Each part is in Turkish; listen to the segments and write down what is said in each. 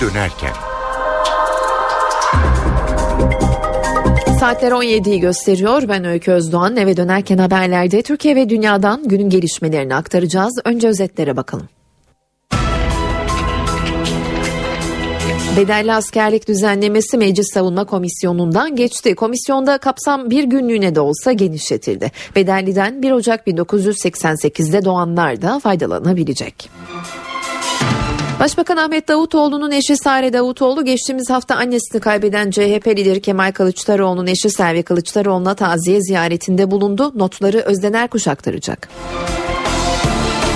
dönerken. Saatler 17'yi gösteriyor. Ben Öykü Özdoğan. Eve dönerken haberlerde Türkiye ve dünyadan günün gelişmelerini aktaracağız. Önce özetlere bakalım. Bedelli askerlik düzenlemesi Meclis Savunma Komisyonu'ndan geçti. Komisyonda kapsam bir günlüğüne de olsa genişletildi. Bedelli'den 1 Ocak 1988'de doğanlar da faydalanabilecek. Başbakan Ahmet Davutoğlu'nun eşi Sare Davutoğlu geçtiğimiz hafta annesini kaybeden CHP lideri Kemal Kılıçdaroğlu'nun eşi Selvi Kılıçdaroğlu'na taziye ziyaretinde bulundu. Notları Özden Erkuş aktaracak.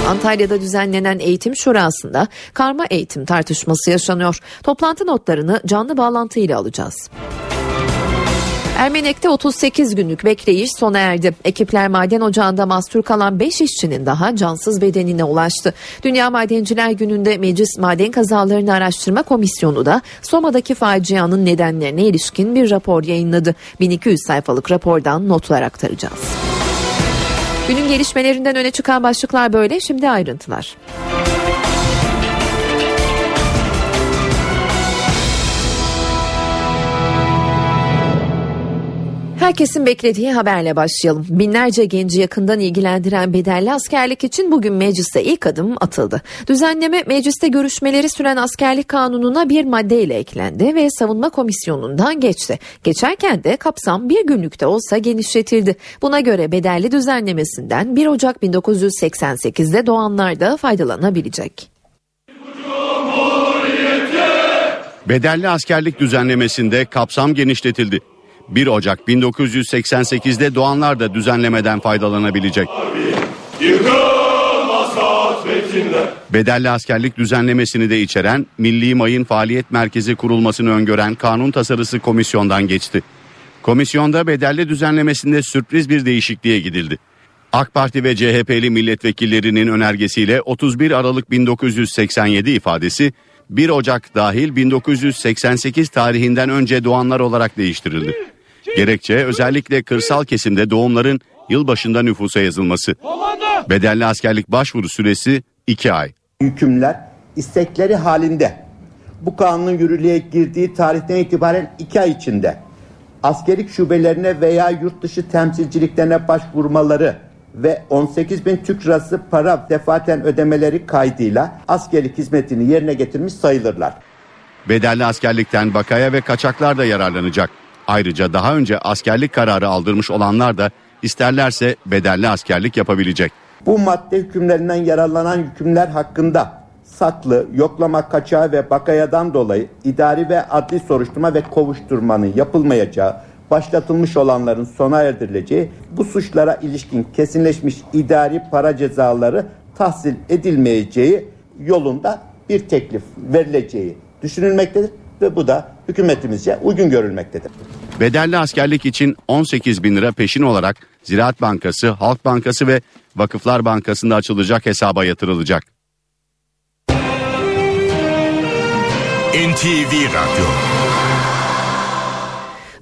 Antalya'da düzenlenen eğitim şurasında karma eğitim tartışması yaşanıyor. Toplantı notlarını canlı bağlantıyla alacağız. Ermenek'te 38 günlük bekleyiş sona erdi. Ekipler maden ocağında mahsur kalan 5 işçinin daha cansız bedenine ulaştı. Dünya Madenciler Günü'nde Meclis Maden Kazalarını Araştırma Komisyonu da Soma'daki facianın nedenlerine ilişkin bir rapor yayınladı. 1200 sayfalık rapordan notlar aktaracağız. Günün gelişmelerinden öne çıkan başlıklar böyle. Şimdi ayrıntılar. Herkesin beklediği haberle başlayalım. Binlerce genci yakından ilgilendiren bedelli askerlik için bugün mecliste ilk adım atıldı. Düzenleme mecliste görüşmeleri süren askerlik kanununa bir maddeyle eklendi ve savunma komisyonundan geçti. Geçerken de kapsam bir günlükte olsa genişletildi. Buna göre bedelli düzenlemesinden 1 Ocak 1988'de doğanlar da faydalanabilecek. Bedelli askerlik düzenlemesinde kapsam genişletildi. 1 Ocak 1988'de doğanlar da düzenlemeden faydalanabilecek. Bedelli askerlik düzenlemesini de içeren Milli Mayın Faaliyet Merkezi kurulmasını öngören kanun tasarısı komisyondan geçti. Komisyonda bedelli düzenlemesinde sürpriz bir değişikliğe gidildi. AK Parti ve CHP'li milletvekillerinin önergesiyle 31 Aralık 1987 ifadesi 1 Ocak dahil 1988 tarihinden önce doğanlar olarak değiştirildi. Gerekçe özellikle kırsal kesimde doğumların yılbaşında nüfusa yazılması. Bedelli askerlik başvuru süresi 2 ay. Hükümler istekleri halinde bu kanunun yürürlüğe girdiği tarihten itibaren 2 ay içinde askerlik şubelerine veya yurt dışı temsilciliklerine başvurmaları ve 18 bin Türk lirası para defaten ödemeleri kaydıyla askerlik hizmetini yerine getirmiş sayılırlar. Bedelli askerlikten bakaya ve kaçaklar da yararlanacak. Ayrıca daha önce askerlik kararı aldırmış olanlar da isterlerse bedelli askerlik yapabilecek. Bu madde hükümlerinden yararlanan hükümler hakkında saklı, yoklama kaçağı ve bakayadan dolayı idari ve adli soruşturma ve kovuşturmanın yapılmayacağı, başlatılmış olanların sona erdirileceği, bu suçlara ilişkin kesinleşmiş idari para cezaları tahsil edilmeyeceği yolunda bir teklif verileceği düşünülmektedir ve bu da hükümetimizce uygun görülmektedir. Bedelli askerlik için 18 bin lira peşin olarak Ziraat Bankası, Halk Bankası ve Vakıflar Bankası'nda açılacak hesaba yatırılacak. NTV Radyo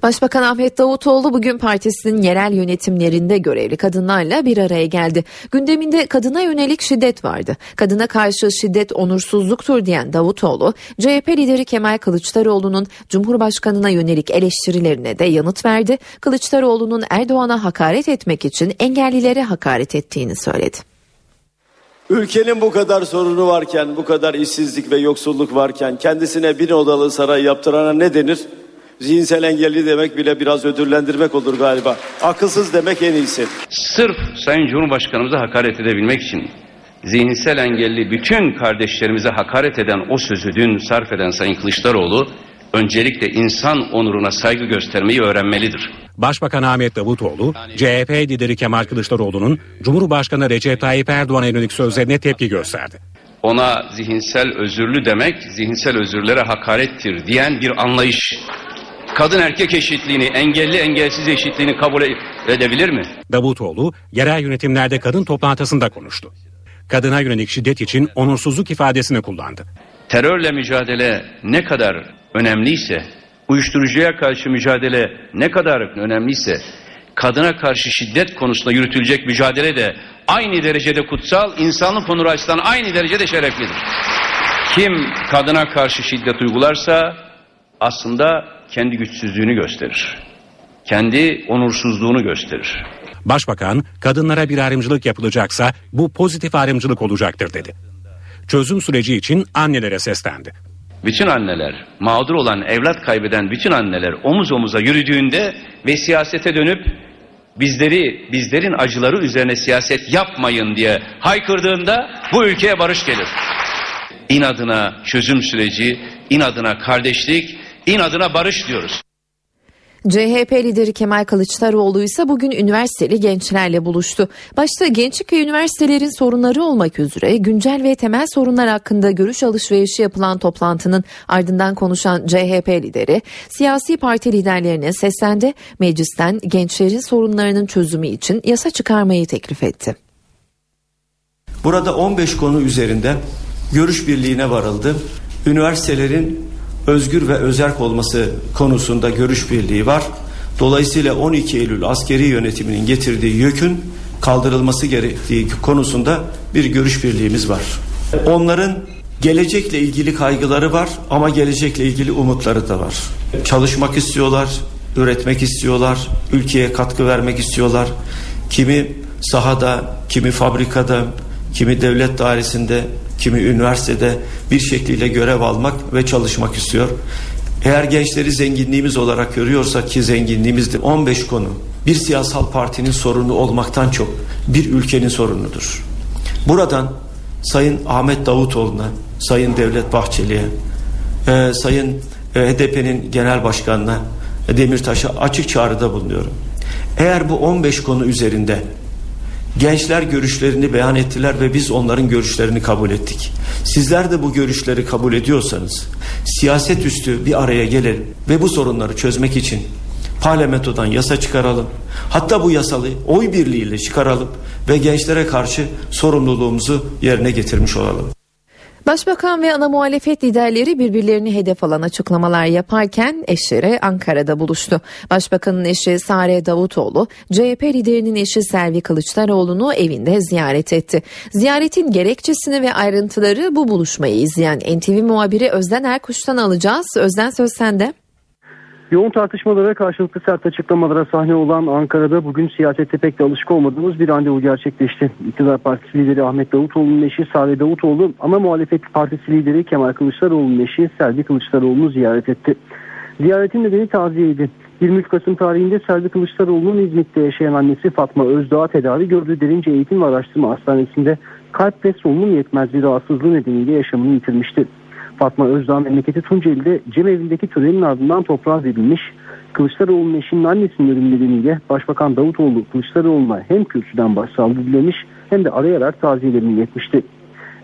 Başbakan Ahmet Davutoğlu bugün partisinin yerel yönetimlerinde görevli kadınlarla bir araya geldi. Gündeminde kadına yönelik şiddet vardı. Kadına karşı şiddet onursuzluktur diyen Davutoğlu, CHP lideri Kemal Kılıçdaroğlu'nun Cumhurbaşkanına yönelik eleştirilerine de yanıt verdi. Kılıçdaroğlu'nun Erdoğan'a hakaret etmek için engellilere hakaret ettiğini söyledi. Ülkenin bu kadar sorunu varken, bu kadar işsizlik ve yoksulluk varken kendisine bir odalı saray yaptırana ne denir? Zihinsel engelli demek bile biraz ödüllendirmek olur galiba. Akılsız demek en iyisi. Sırf Sayın Cumhurbaşkanımıza hakaret edebilmek için zihinsel engelli bütün kardeşlerimize hakaret eden o sözü dün sarf eden Sayın Kılıçdaroğlu öncelikle insan onuruna saygı göstermeyi öğrenmelidir. Başbakan Ahmet Davutoğlu, CHP lideri Kemal Kılıçdaroğlu'nun Cumhurbaşkanı Recep Tayyip Erdoğan'a yönelik sözlerine tepki gösterdi. Ona zihinsel özürlü demek, zihinsel özürlere hakarettir diyen bir anlayış kadın erkek eşitliğini, engelli engelsiz eşitliğini kabul edebilir mi? Davutoğlu yerel yönetimlerde kadın toplantısında konuştu. Kadına yönelik şiddet için onursuzluk ifadesini kullandı. Terörle mücadele ne kadar önemliyse, uyuşturucuya karşı mücadele ne kadar önemliyse, kadına karşı şiddet konusunda yürütülecek mücadele de aynı derecede kutsal, insanlık onuru açısından aynı derecede şereflidir. Kim kadına karşı şiddet uygularsa aslında kendi güçsüzlüğünü gösterir. Kendi onursuzluğunu gösterir. Başbakan kadınlara bir ayrımcılık yapılacaksa bu pozitif ayrımcılık olacaktır dedi. Çözüm süreci için annelere seslendi. Bütün anneler, mağdur olan, evlat kaybeden bütün anneler omuz omuza yürüdüğünde ve siyasete dönüp bizleri, bizlerin acıları üzerine siyaset yapmayın diye haykırdığında bu ülkeye barış gelir. İnadına çözüm süreci, inadına kardeşlik, inadına barış diyoruz. CHP lideri Kemal Kılıçdaroğlu ise bugün üniversiteli gençlerle buluştu. Başta gençlik ve üniversitelerin sorunları olmak üzere güncel ve temel sorunlar hakkında görüş alışverişi yapılan toplantının ardından konuşan CHP lideri siyasi parti liderlerine seslendi. Meclisten gençlerin sorunlarının çözümü için yasa çıkarmayı teklif etti. Burada 15 konu üzerinde görüş birliğine varıldı. Üniversitelerin özgür ve özerk olması konusunda görüş birliği var. Dolayısıyla 12 Eylül askeri yönetiminin getirdiği yükün kaldırılması gerektiği konusunda bir görüş birliğimiz var. Onların gelecekle ilgili kaygıları var ama gelecekle ilgili umutları da var. Çalışmak istiyorlar, üretmek istiyorlar, ülkeye katkı vermek istiyorlar. Kimi sahada, kimi fabrikada, kimi devlet dairesinde, kimi üniversitede bir şekliyle görev almak ve çalışmak istiyor. Eğer gençleri zenginliğimiz olarak görüyorsak ki zenginliğimizde 15 konu bir siyasal partinin sorunu olmaktan çok bir ülkenin sorunudur. Buradan Sayın Ahmet Davutoğlu'na, Sayın Devlet Bahçeli'ye, e, Sayın e, HDP'nin genel başkanına Demirtaş'a açık çağrıda bulunuyorum. Eğer bu 15 konu üzerinde Gençler görüşlerini beyan ettiler ve biz onların görüşlerini kabul ettik. Sizler de bu görüşleri kabul ediyorsanız siyaset üstü bir araya gelelim ve bu sorunları çözmek için parlamentodan yasa çıkaralım. Hatta bu yasalı oy birliğiyle çıkaralım ve gençlere karşı sorumluluğumuzu yerine getirmiş olalım. Başbakan ve ana muhalefet liderleri birbirlerini hedef alan açıklamalar yaparken eşleri Ankara'da buluştu. Başbakanın eşi Sare Davutoğlu, CHP liderinin eşi Selvi Kılıçdaroğlu'nu evinde ziyaret etti. Ziyaretin gerekçesini ve ayrıntıları bu buluşmayı izleyen NTV muhabiri Özden Erkuş'tan alacağız. Özden söz sende. Yoğun tartışmalara karşılıklı sert açıklamalara sahne olan Ankara'da bugün siyasette pek de alışık olmadığımız bir randevu gerçekleşti. İktidar Partisi lideri Ahmet Davutoğlu'nun eşi Sare Davutoğlu, ana muhalefet partisi lideri Kemal Kılıçdaroğlu'nun eşi Selvi Kılıçdaroğlu'nu ziyaret etti. Ziyaretin nedeni taziyeydi. 23 Kasım tarihinde Selvi Kılıçdaroğlu'nun İzmit'te yaşayan annesi Fatma Özdağ tedavi gördüğü Derince Eğitim ve Araştırma Hastanesi'nde kalp ve solunum yetmezliği rahatsızlığı nedeniyle yaşamını yitirmişti. Fatma Özdağ memleketi Tunceli'de cemevindeki törenin ardından toprağa verilmiş. Kılıçdaroğlu'nun eşinin annesinin ölüm nedeniyle Başbakan Davutoğlu Kılıçdaroğlu'na hem kürsüden başsağlığı dilemiş hem de arayarak taziyelerini iletmişti.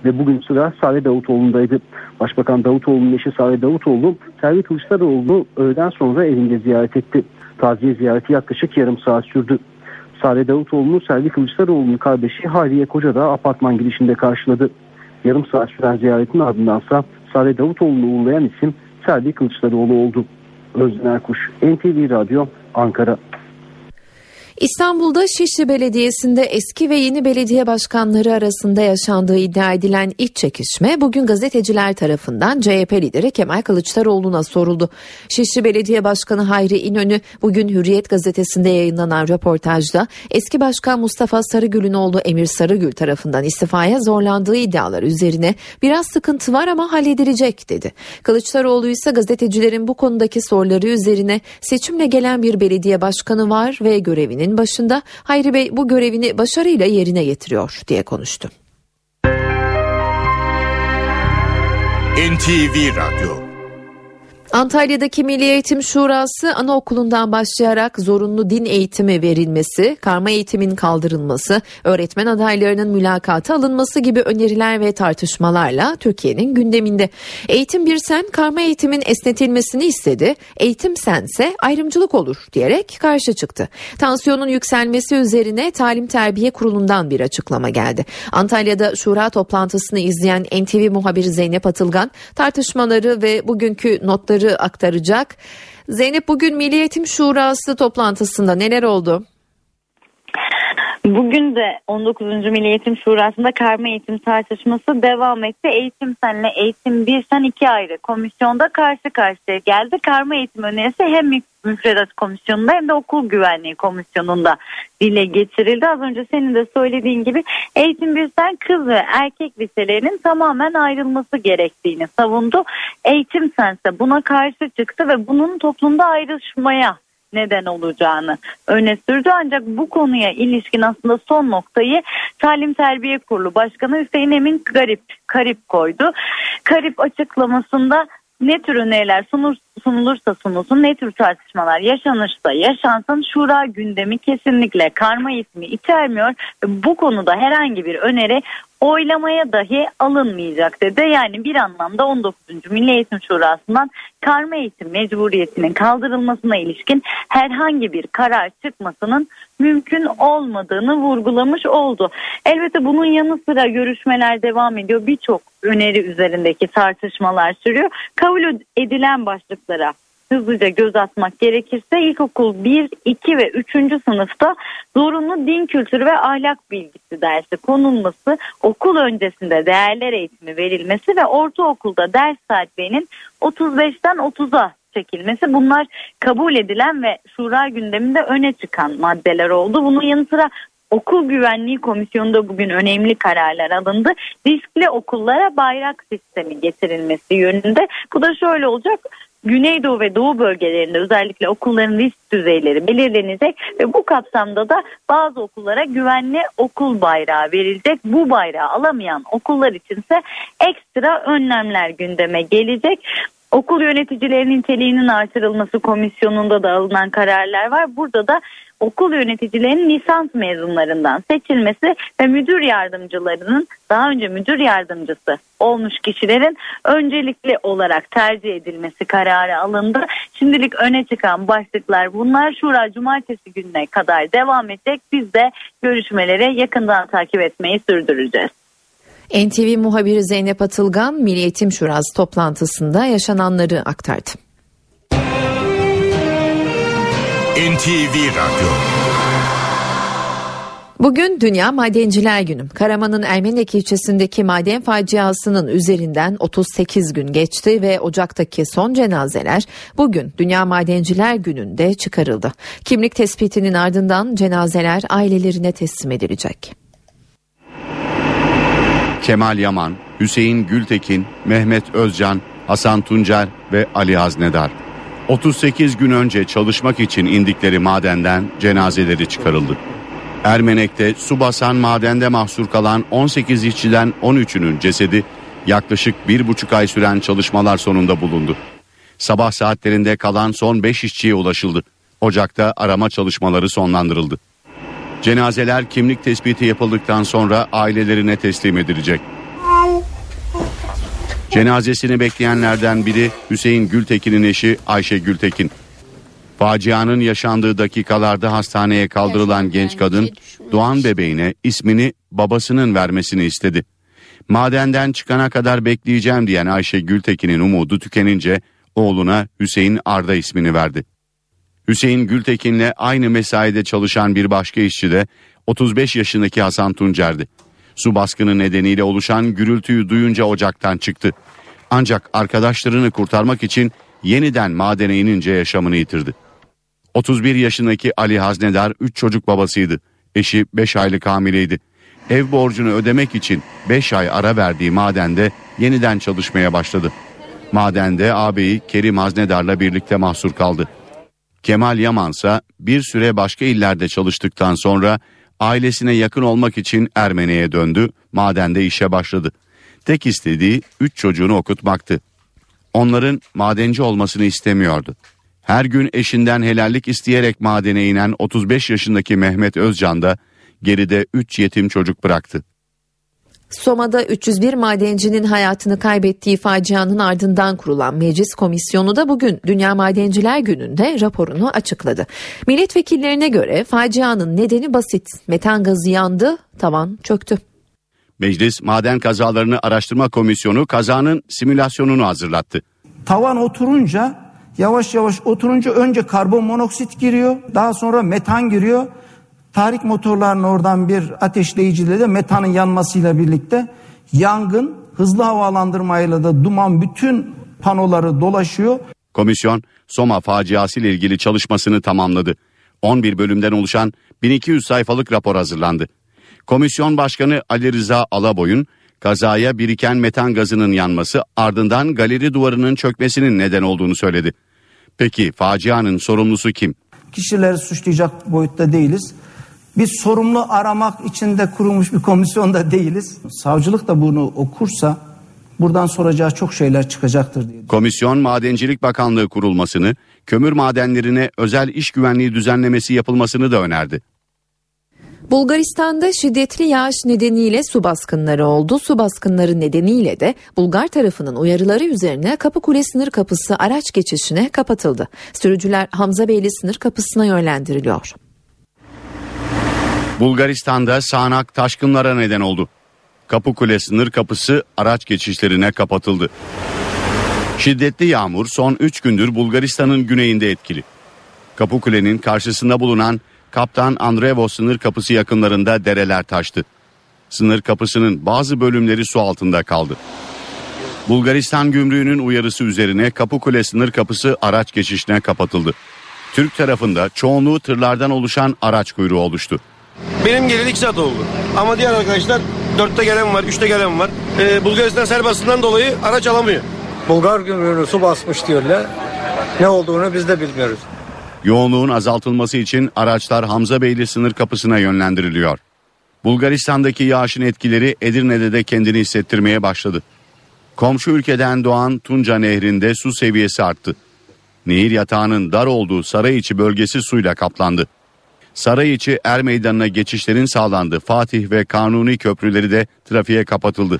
Ve bugün sıra Sare Davutoğlu'ndaydı. Başbakan Davutoğlu'nun eşi Sare Davutoğlu, Selvi Kılıçdaroğlu'nu öğleden sonra evinde ziyaret etti. Taziye ziyareti yaklaşık yarım saat sürdü. Sare Davutoğlu'nu Selvi Kılıçdaroğlu'nun kardeşi Hayriye Koca da apartman girişinde karşıladı. Yarım saat süren ziyaretin ardındansa Sare Davutoğlu'nu uğurlayan isim Selvi Kılıçdaroğlu oldu. Özden Erkuş, NTV Radyo, Ankara. İstanbul'da Şişli Belediyesi'nde eski ve yeni belediye başkanları arasında yaşandığı iddia edilen iç çekişme bugün gazeteciler tarafından CHP lideri Kemal Kılıçdaroğlu'na soruldu. Şişli Belediye Başkanı Hayri İnönü bugün Hürriyet gazetesinde yayınlanan röportajda eski başkan Mustafa Sarıgül'ün oğlu Emir Sarıgül tarafından istifaya zorlandığı iddialar üzerine biraz sıkıntı var ama halledilecek dedi. Kılıçdaroğlu ise gazetecilerin bu konudaki soruları üzerine seçimle gelen bir belediye başkanı var ve görevini görevinin başında Hayri Bey bu görevini başarıyla yerine getiriyor diye konuştu. NTV Radyo Antalya'daki Milli Eğitim Şurası anaokulundan başlayarak zorunlu din eğitimi verilmesi, karma eğitimin kaldırılması, öğretmen adaylarının mülakata alınması gibi öneriler ve tartışmalarla Türkiye'nin gündeminde. Eğitim bir sen karma eğitimin esnetilmesini istedi. Eğitim sense ayrımcılık olur diyerek karşı çıktı. Tansiyonun yükselmesi üzerine Talim Terbiye Kurulu'ndan bir açıklama geldi. Antalya'da şura toplantısını izleyen NTV muhabiri Zeynep Atılgan tartışmaları ve bugünkü notları aktaracak. Zeynep bugün Milli Eğitim Şurası toplantısında neler oldu? Bugün de 19. Milli Eğitim Şurası'nda karma eğitim tartışması devam etti. Eğitim senle eğitim bir sen iki ayrı komisyonda karşı karşıya geldi. Karma eğitim önerisi hem müfredat komisyonunda hem de okul güvenliği komisyonunda dile getirildi. Az önce senin de söylediğin gibi eğitim birsen kız ve erkek liselerinin tamamen ayrılması gerektiğini savundu. Eğitim sense buna karşı çıktı ve bunun toplumda ayrışmaya neden olacağını öne sürdü. Ancak bu konuya ilişkin aslında son noktayı Talim Terbiye Kurulu Başkanı Hüseyin Emin Garip, Karip koydu. Karip açıklamasında ne tür öneriler sunur, sunulursa sunulsun, ne tür tartışmalar yaşanırsa yaşansın şura gündemi kesinlikle karma ismi içermiyor. Bu konuda herhangi bir öneri oylamaya dahi alınmayacak dedi. Yani bir anlamda 19. Milli Eğitim Şurası'ndan karma eğitim mecburiyetinin kaldırılmasına ilişkin herhangi bir karar çıkmasının mümkün olmadığını vurgulamış oldu. Elbette bunun yanı sıra görüşmeler devam ediyor. Birçok öneri üzerindeki tartışmalar sürüyor. Kabul edilen başlıklara hızlıca göz atmak gerekirse ilkokul 1, 2 ve 3. sınıfta zorunlu din kültürü ve ahlak bilgisi dersi konulması, okul öncesinde değerler eğitimi verilmesi ve ortaokulda ders saatlerinin 35'ten 30'a çekilmesi bunlar kabul edilen ve şura gündeminde öne çıkan maddeler oldu. Bunun yanı sıra Okul Güvenliği Komisyonu'nda bugün önemli kararlar alındı. Riskli okullara bayrak sistemi getirilmesi yönünde. Bu da şöyle olacak. Güneydoğu ve Doğu bölgelerinde özellikle okulların risk düzeyleri belirlenecek ve bu kapsamda da bazı okullara güvenli okul bayrağı verilecek. Bu bayrağı alamayan okullar içinse ekstra önlemler gündeme gelecek. Okul yöneticilerinin niteliğinin artırılması komisyonunda da alınan kararlar var. Burada da okul yöneticilerinin lisans mezunlarından seçilmesi ve müdür yardımcılarının daha önce müdür yardımcısı olmuş kişilerin öncelikli olarak tercih edilmesi kararı alındı. Şimdilik öne çıkan başlıklar bunlar. Şura cumartesi gününe kadar devam edecek. Biz de görüşmeleri yakından takip etmeyi sürdüreceğiz. NTV muhabiri Zeynep Atılgan Milli Eğitim Şurası toplantısında yaşananları aktardı. NTV Radyo Bugün Dünya Madenciler Günü. Karaman'ın Ermenek ilçesindeki maden faciasının üzerinden 38 gün geçti ve Ocak'taki son cenazeler bugün Dünya Madenciler Günü'nde çıkarıldı. Kimlik tespitinin ardından cenazeler ailelerine teslim edilecek. Kemal Yaman, Hüseyin Gültekin, Mehmet Özcan, Hasan Tuncer ve Ali Haznedar. 38 gün önce çalışmak için indikleri madenden cenazeleri çıkarıldı. Ermenek'te su basan madende mahsur kalan 18 işçiden 13'ünün cesedi yaklaşık bir buçuk ay süren çalışmalar sonunda bulundu. Sabah saatlerinde kalan son 5 işçiye ulaşıldı. Ocak'ta arama çalışmaları sonlandırıldı. Cenazeler kimlik tespiti yapıldıktan sonra ailelerine teslim edilecek. Cenazesini bekleyenlerden biri Hüseyin Gültekin'in eşi Ayşe Gültekin. Facianın yaşandığı dakikalarda hastaneye kaldırılan genç kadın doğan bebeğine ismini babasının vermesini istedi. Madenden çıkana kadar bekleyeceğim diyen Ayşe Gültekin'in umudu tükenince oğluna Hüseyin Arda ismini verdi. Hüseyin Gültekin'le aynı mesaide çalışan bir başka işçi de 35 yaşındaki Hasan Tuncer'di. Su baskını nedeniyle oluşan gürültüyü duyunca ocaktan çıktı. Ancak arkadaşlarını kurtarmak için yeniden madene inince yaşamını yitirdi. 31 yaşındaki Ali Haznedar 3 çocuk babasıydı. Eşi 5 aylık hamileydi. Ev borcunu ödemek için 5 ay ara verdiği madende yeniden çalışmaya başladı. Madende ağabeyi Kerim Haznedar'la birlikte mahsur kaldı. Kemal Yamansa bir süre başka illerde çalıştıktan sonra ailesine yakın olmak için Ermeni'ye döndü, madende işe başladı. Tek istediği üç çocuğunu okutmaktı. Onların madenci olmasını istemiyordu. Her gün eşinden helallik isteyerek madene inen 35 yaşındaki Mehmet Özcan da geride 3 yetim çocuk bıraktı. Soma'da 301 madencinin hayatını kaybettiği facianın ardından kurulan meclis komisyonu da bugün Dünya Madenciler Günü'nde raporunu açıkladı. Milletvekillerine göre facianın nedeni basit. Metan gazı yandı, tavan çöktü. Meclis Maden Kazalarını Araştırma Komisyonu kazanın simülasyonunu hazırlattı. Tavan oturunca yavaş yavaş oturunca önce karbon monoksit giriyor, daha sonra metan giriyor. Tahrik motorlarının oradan bir ateşleyiciyle de metanın yanmasıyla birlikte yangın hızlı havalandırmayla da duman bütün panoları dolaşıyor. Komisyon Soma faciası ile ilgili çalışmasını tamamladı. 11 bölümden oluşan 1200 sayfalık rapor hazırlandı. Komisyon Başkanı Ali Rıza Alaboy'un kazaya biriken metan gazının yanması ardından galeri duvarının çökmesinin neden olduğunu söyledi. Peki facianın sorumlusu kim? Kişileri suçlayacak boyutta değiliz. Biz sorumlu aramak için de kurulmuş bir komisyonda değiliz. Savcılık da bunu okursa buradan soracağı çok şeyler çıkacaktır diye. Komisyon Madencilik Bakanlığı kurulmasını, kömür madenlerine özel iş güvenliği düzenlemesi yapılmasını da önerdi. Bulgaristan'da şiddetli yağış nedeniyle su baskınları oldu. Su baskınları nedeniyle de Bulgar tarafının uyarıları üzerine Kapıkule sınır kapısı araç geçişine kapatıldı. Sürücüler Hamza Beyli sınır kapısına yönlendiriliyor. Bulgaristan'da sağanak taşkınlara neden oldu. Kapıkule sınır kapısı araç geçişlerine kapatıldı. Şiddetli yağmur son 3 gündür Bulgaristan'ın güneyinde etkili. Kapıkule'nin karşısında bulunan Kaptan Andrevo sınır kapısı yakınlarında dereler taştı. Sınır kapısının bazı bölümleri su altında kaldı. Bulgaristan gümrüğünün uyarısı üzerine Kapıkule sınır kapısı araç geçişine kapatıldı. Türk tarafında çoğunluğu tırlardan oluşan araç kuyruğu oluştu. Benim geleli 2 saat oldu. Ama diğer arkadaşlar 4'te gelen var, 3'te gelen var. Ee, Bulgaristan serbestliğinden dolayı araç alamıyor. Bulgar gümrüğünü su basmış diyorlar. Ne olduğunu biz de bilmiyoruz. Yoğunluğun azaltılması için araçlar Hamza Beyli sınır kapısına yönlendiriliyor. Bulgaristan'daki yağışın etkileri Edirne'de de kendini hissettirmeye başladı. Komşu ülkeden doğan Tunca Nehri'nde su seviyesi arttı. Nehir yatağının dar olduğu Sarayiçi bölgesi suyla kaplandı. Sarayiçi Er Meydanı'na geçişlerin sağlandı. Fatih ve Kanuni köprüleri de trafiğe kapatıldı.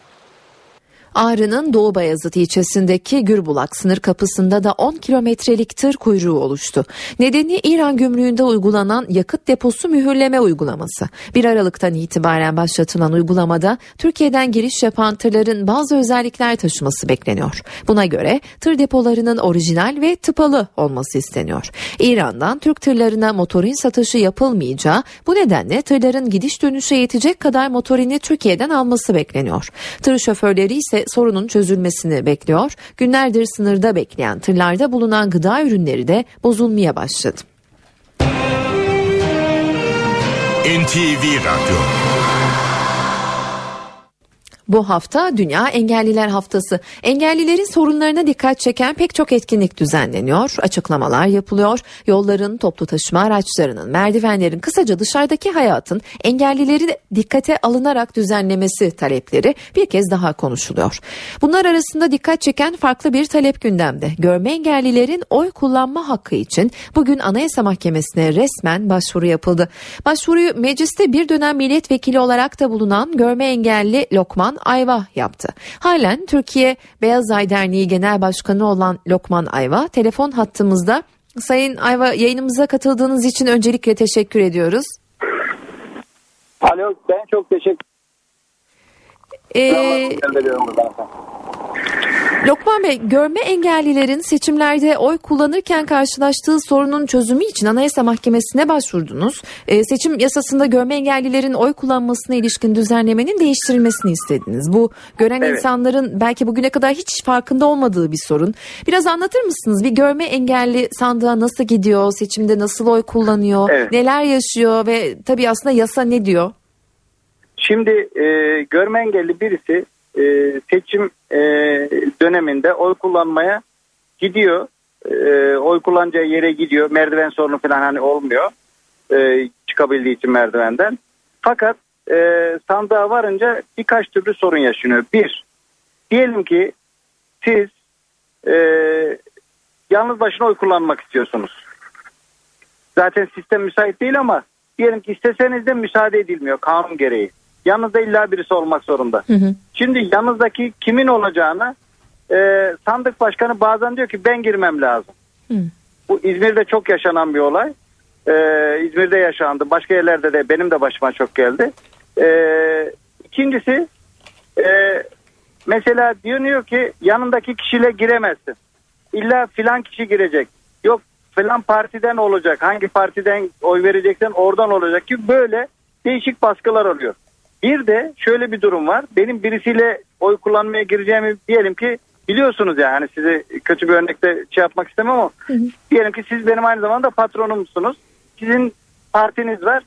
Ağrı'nın Doğu Bayazıt ilçesindeki Gürbulak sınır kapısında da 10 kilometrelik tır kuyruğu oluştu. Nedeni İran gümrüğünde uygulanan yakıt deposu mühürleme uygulaması. 1 Aralık'tan itibaren başlatılan uygulamada Türkiye'den giriş yapan tırların bazı özellikler taşıması bekleniyor. Buna göre tır depolarının orijinal ve tıpalı olması isteniyor. İran'dan Türk tırlarına motorin satışı yapılmayacağı bu nedenle tırların gidiş dönüşe yetecek kadar motorini Türkiye'den alması bekleniyor. Tır şoförleri ise sorunun çözülmesini bekliyor. Günlerdir sınırda bekleyen tırlarda bulunan gıda ürünleri de bozulmaya başladı. NTV Radyo Bu hafta Dünya Engelliler Haftası. Engellilerin sorunlarına dikkat çeken pek çok etkinlik düzenleniyor, açıklamalar yapılıyor. Yolların, toplu taşıma araçlarının, merdivenlerin, kısaca dışarıdaki hayatın engellileri dikkate alınarak düzenlemesi talepleri bir kez daha konuşuluyor. Bunlar arasında dikkat çeken farklı bir talep gündemde. Görme engellilerin oy kullanma hakkı için bugün Anayasa Mahkemesi'ne resmen başvuru yapıldı. Başvuruyu mecliste bir dönem milletvekili olarak da bulunan görme engelli Lokman Ayva yaptı. Halen Türkiye Beyaz Ay Derneği Genel Başkanı olan Lokman Ayva telefon hattımızda. Sayın Ayva yayınımıza katıldığınız için öncelikle teşekkür ediyoruz. Alo ben çok teşekkür Ee, Lokman Bey, görme engellilerin seçimlerde oy kullanırken karşılaştığı sorunun çözümü için Anayasa Mahkemesi'ne başvurdunuz. Ee, seçim yasasında görme engellilerin oy kullanmasına ilişkin düzenlemenin değiştirilmesini istediniz. Bu gören Evet. insanların belki bugüne kadar hiç farkında olmadığı bir sorun. Biraz anlatır mısınız? Bir görme engelli sandığa nasıl gidiyor? Seçimde nasıl oy kullanıyor? Evet. Neler yaşıyor ve tabii aslında yasa ne diyor? Şimdi e, görme engelli birisi e, seçim e, döneminde oy kullanmaya gidiyor. E, oy kullanacağı yere gidiyor. Merdiven sorunu falan hani olmuyor. E, çıkabildiği için merdivenden. Fakat e, sandığa varınca birkaç türlü sorun yaşanıyor. Bir, diyelim ki siz e, yalnız başına oy kullanmak istiyorsunuz. Zaten sistem müsait değil ama diyelim ki isteseniz de müsaade edilmiyor kanun gereği. Yanınızda illa birisi olmak zorunda. Şimdi yanınızdaki kimin olacağına e, sandık başkanı bazen diyor ki ben girmem lazım. Bu İzmir'de çok yaşanan bir olay. E, İzmir'de yaşandı. Başka yerlerde de benim de başıma çok geldi. E, ikincisi e, mesela diyor ki yanındaki kişiyle giremezsin. İlla filan kişi girecek. Yok falan partiden olacak. Hangi partiden oy vereceksen oradan olacak gibi böyle değişik baskılar oluyor. Bir de şöyle bir durum var. Benim birisiyle oy kullanmaya gireceğimi diyelim ki biliyorsunuz yani hani size kötü bir örnekte şey yapmak istemem ama diyelim ki siz benim aynı zamanda patronumsunuz. Sizin partiniz var.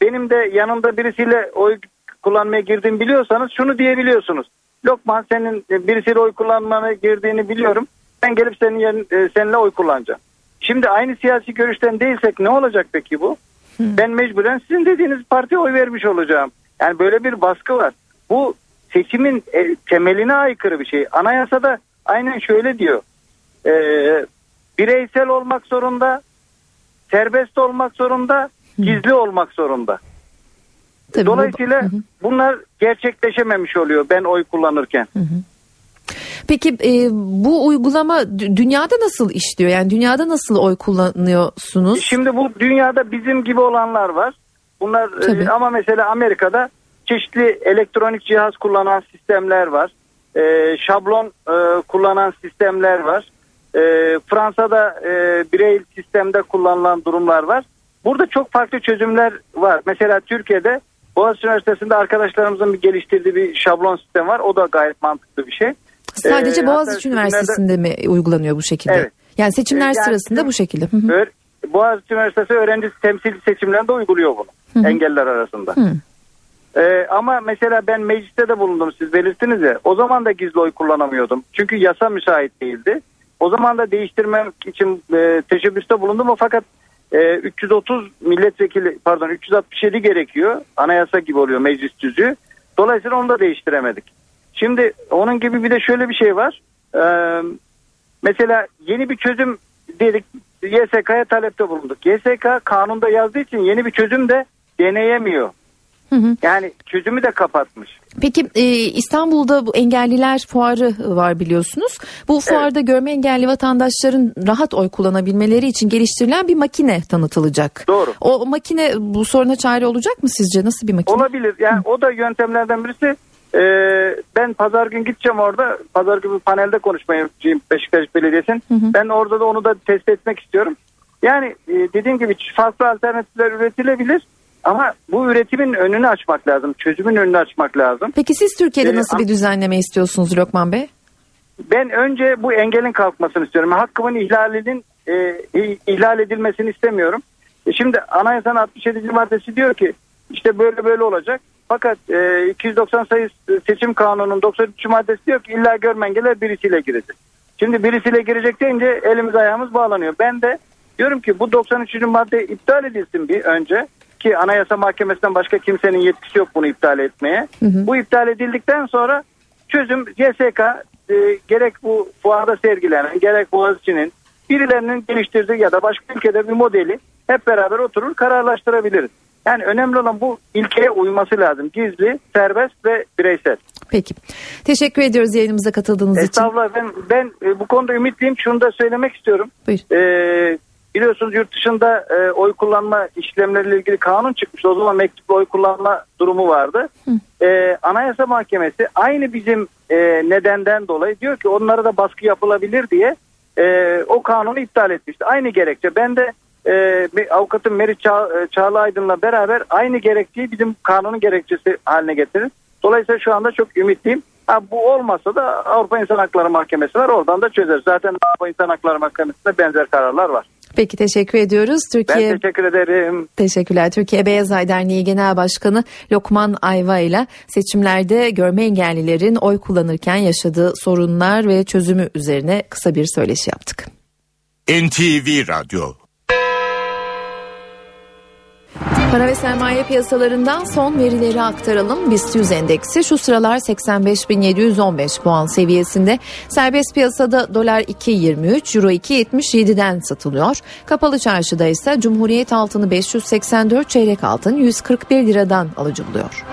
Benim de yanımda birisiyle oy kullanmaya girdiğimi biliyorsanız şunu diyebiliyorsunuz. Lokman senin birisiyle oy kullanmaya girdiğini biliyorum. Ben gelip senin yerin, e, seninle oy kullanacağım. Şimdi aynı siyasi görüşten değilsek ne olacak peki bu? Ben mecburen sizin dediğiniz partiye oy vermiş olacağım. Yani böyle bir baskı var. Bu seçimin e, temeline aykırı bir şey. Anayasada aynen şöyle diyor. E, bireysel olmak zorunda, serbest olmak zorunda, gizli olmak zorunda. Tabii bu- Dolayısıyla bunlar gerçekleşememiş oluyor ben oy kullanırken. Peki e, bu uygulama dü- dünyada nasıl işliyor? Yani dünyada nasıl oy kullanıyorsunuz? Şimdi bu dünyada bizim gibi olanlar var. Bunlar e, Tabii. ama mesela Amerika'da çeşitli elektronik cihaz kullanan sistemler var. E, şablon e, kullanan sistemler var. E, Fransa'da e, birey sistemde kullanılan durumlar var. Burada çok farklı çözümler var. Mesela Türkiye'de Boğaziçi Üniversitesi'nde arkadaşlarımızın bir geliştirdiği bir şablon sistem var. O da gayet mantıklı bir şey. Sadece E, Boğaziçi Üniversitesi'nde mi uygulanıyor bu şekilde? Evet. Yani seçimler Yani sırasında bu şekilde. Hı hı. Boğaziçi Üniversitesi öğrenci temsil seçimlerinde uyguluyor bunu. Engeller arasında. Hı. Ee, ama mesela ben mecliste de bulundum siz belirttiniz ya. O zaman da gizli oy kullanamıyordum. Çünkü yasa müsait değildi. O zaman da değiştirmek için e, teşebbüste bulundum. Fakat e, 330 milletvekili pardon 367 gerekiyor. Anayasa gibi oluyor meclis tüzüğü. Dolayısıyla onu da değiştiremedik. Şimdi onun gibi bir de şöyle bir şey var. Ee, mesela yeni bir çözüm dedik YSK'ya talepte bulunduk. YSK kanunda yazdığı için yeni bir çözüm de deneyemiyor. Hı hı. Yani çözümü de kapatmış. Peki e, İstanbul'da bu engelliler fuarı var biliyorsunuz. Bu fuarda görme engelli vatandaşların rahat oy kullanabilmeleri için geliştirilen bir makine tanıtılacak. Doğru. O makine bu soruna çare olacak mı sizce? Nasıl bir makine? Olabilir. Yani o da yöntemlerden birisi. Ee, ben pazar gün gideceğim orada. Pazar günü panelde konuşmayı Beşiktaş Belediyesi'nin. Ben orada da onu da test etmek istiyorum. Yani e, dediğim gibi farklı alternatifler üretilebilir. Ama bu üretimin önünü açmak lazım. Çözümün önünü açmak lazım. Peki siz Türkiye'de Ee, nasıl bir düzenleme istiyorsunuz Lokman Bey? Ben önce bu engelin kalkmasını istiyorum. Hakkımın ihlalinin e, ihlal edilmesini istemiyorum. E şimdi anayasanın 67. maddesi diyor ki işte böyle böyle olacak. Fakat e, 290 sayı seçim kanununun 93. maddesi diyor ki illa görme engeller birisiyle girecek. Şimdi birisiyle girecek deyince elimiz ayağımız bağlanıyor. Ben de diyorum ki bu 93. madde iptal edilsin bir önce ki anayasa mahkemesinden başka kimsenin yetkisi yok bunu iptal etmeye. Bu iptal edildikten sonra çözüm YSK e, gerek bu fuarda sergilenen gerek Boğaziçi'nin birilerinin geliştirdiği ya da başka ülkede bir modeli hep beraber oturur kararlaştırabiliriz. Yani önemli olan bu ilkeye uyması lazım. Gizli, serbest ve bireysel. Peki. Teşekkür ediyoruz yayınımıza katıldığınız için. Estağfurullah ben, ben e, bu konuda ümitliyim. Şunu da söylemek istiyorum. Buyur. E, biliyorsunuz yurt dışında e, oy kullanma işlemleriyle ilgili kanun çıkmıştı. O zaman mektuplu oy kullanma durumu vardı. E, Anayasa Mahkemesi aynı bizim e, nedenden dolayı diyor ki onlara da baskı yapılabilir diye e, o kanunu iptal etmişti. Aynı gerekçe. Ben de e, bir avukatım Meriç Çağ, e, Çağla Aydın'la beraber aynı gerekçeyi bizim kanunun gerekçesi haline getirin. Dolayısıyla şu anda çok ümitliyim. Ha, bu olmasa da Avrupa İnsan Hakları Mahkemesi var. Oradan da çözer. Zaten Avrupa İnsan Hakları Mahkemesi'nde benzer kararlar var. Peki teşekkür ediyoruz. Türkiye Ben teşekkür ederim. Teşekkürler. Türkiye Beyaz Ay Derneği Genel Başkanı Lokman Ayva ile seçimlerde görme engellilerin oy kullanırken yaşadığı sorunlar ve çözümü üzerine kısa bir söyleşi yaptık. NTV Radyo Para ve sermaye piyasalarından son verileri aktaralım. BIST 100 endeksi şu sıralar 85.715 puan seviyesinde. Serbest piyasada dolar 2.23, euro 2.77'den satılıyor. Kapalı çarşıda ise Cumhuriyet altını 584, çeyrek altın 141 liradan alıcı buluyor.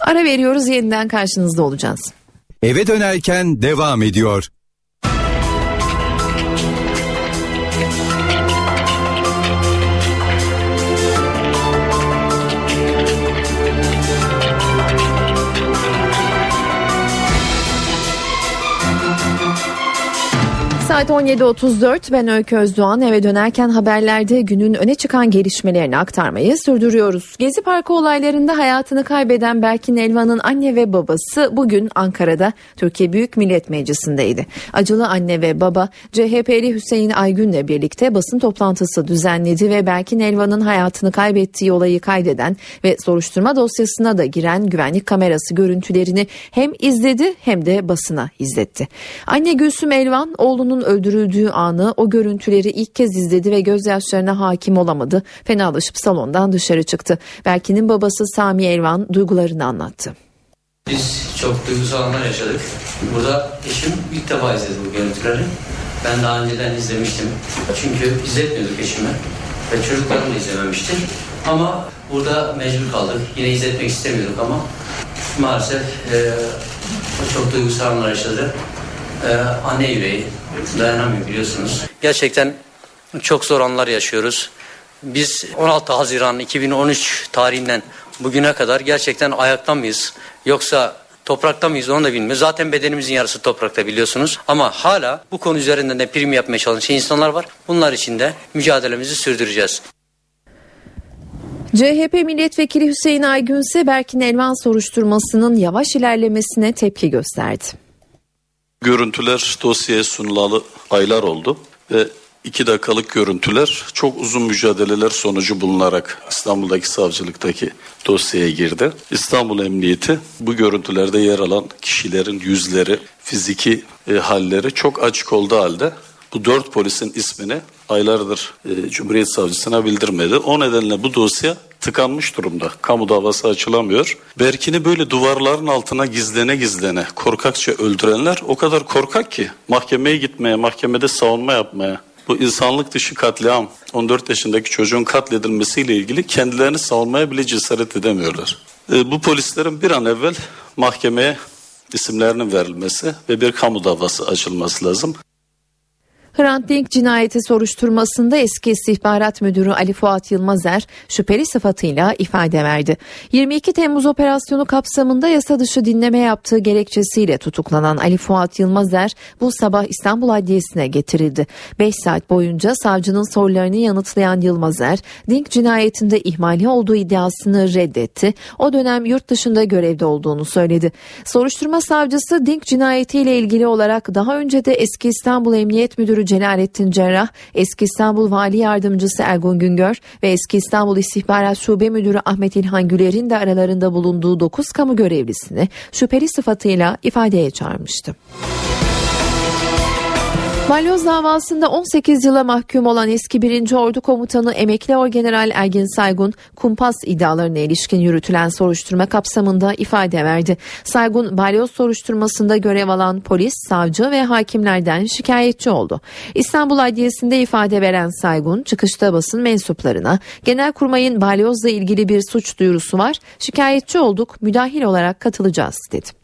Ara veriyoruz yeniden karşınızda olacağız. Eve dönerken devam ediyor. Saat Saat 17.34 ben Öykü Özdoğan eve dönerken haberlerde günün öne çıkan gelişmelerini aktarmayı sürdürüyoruz. Gezi Parkı olaylarında hayatını kaybeden Berkin Elvan'ın anne ve babası bugün Ankara'da Türkiye Büyük Millet Meclisi'ndeydi. Acılı anne ve baba CHP'li Hüseyin Aygün'le birlikte basın toplantısı düzenledi ve Berkin Elvan'ın hayatını kaybettiği olayı kaydeden ve soruşturma dosyasına da giren güvenlik kamerası görüntülerini hem izledi hem de basına izletti. Anne Gülsüm Elvan oğlunun öldürüldüğü anı o görüntüleri ilk kez izledi ve gözyaşlarına hakim olamadı. Fenalaşıp salondan dışarı çıktı. Berkin'in babası Sami Elvan duygularını anlattı. Biz çok duygusal anlar yaşadık. Burada eşim ilk defa izledi bu görüntüleri. Ben daha önceden izlemiştim. Çünkü izletmiyorduk eşime. Ve çocuklarım da izlememişti. Ama burada mecbur kaldık. Yine izletmek istemiyorduk ama maalesef e, çok duygusal anlar yaşadı. E, anne yüreği dayanamıyor biliyorsunuz. Gerçekten çok zor anlar yaşıyoruz. Biz 16 Haziran 2013 tarihinden bugüne kadar gerçekten ayakta mıyız? Yoksa toprakta mıyız onu da bilmiyoruz. Zaten bedenimizin yarısı toprakta biliyorsunuz. Ama hala bu konu üzerinden de prim yapmaya çalışan insanlar var. Bunlar için de mücadelemizi sürdüreceğiz. CHP milletvekili Hüseyin Aygün ise Berkin Elvan soruşturmasının yavaş ilerlemesine tepki gösterdi. Görüntüler dosyaya sunulalı aylar oldu ve iki dakikalık görüntüler çok uzun mücadeleler sonucu bulunarak İstanbul'daki savcılıktaki dosyaya girdi. İstanbul Emniyeti bu görüntülerde yer alan kişilerin yüzleri, fiziki e, halleri çok açık olduğu halde bu dört polisin ismini aylardır e, Cumhuriyet Savcısına bildirmedi. O nedenle bu dosya tıkanmış durumda. Kamu davası açılamıyor. Berkin'i böyle duvarların altına gizlene gizlene korkakça öldürenler o kadar korkak ki mahkemeye gitmeye, mahkemede savunma yapmaya bu insanlık dışı katliam 14 yaşındaki çocuğun katledilmesiyle ilgili kendilerini savunmaya bile cesaret edemiyorlar. E, bu polislerin bir an evvel mahkemeye isimlerinin verilmesi ve bir kamu davası açılması lazım. Hrant Dink cinayeti soruşturmasında eski istihbarat müdürü Ali Fuat Yılmazer şüpheli sıfatıyla ifade verdi. 22 Temmuz operasyonu kapsamında yasa dışı dinleme yaptığı gerekçesiyle tutuklanan Ali Fuat Yılmazer bu sabah İstanbul Adliyesi'ne getirildi. 5 saat boyunca savcının sorularını yanıtlayan Yılmazer, Dink cinayetinde ihmali olduğu iddiasını reddetti. O dönem yurt dışında görevde olduğunu söyledi. Soruşturma savcısı Dink cinayetiyle ilgili olarak daha önce de eski İstanbul Emniyet Müdürü Celalettin Cerrah, eski İstanbul Vali Yardımcısı Ergun Güngör ve eski İstanbul İstihbarat Şube Müdürü Ahmet İlhan Güler'in de aralarında bulunduğu 9 kamu görevlisini şüpheli sıfatıyla ifadeye çağırmıştı. Balyoz davasında 18 yıla mahkum olan eski 1. Ordu Komutanı Emekli Orgeneral Ergin Saygun, kumpas iddialarına ilişkin yürütülen soruşturma kapsamında ifade verdi. Saygun, balyoz soruşturmasında görev alan polis, savcı ve hakimlerden şikayetçi oldu. İstanbul Adliyesi'nde ifade veren Saygun, çıkışta basın mensuplarına, Genelkurmay'ın balyozla ilgili bir suç duyurusu var, şikayetçi olduk, müdahil olarak katılacağız dedi.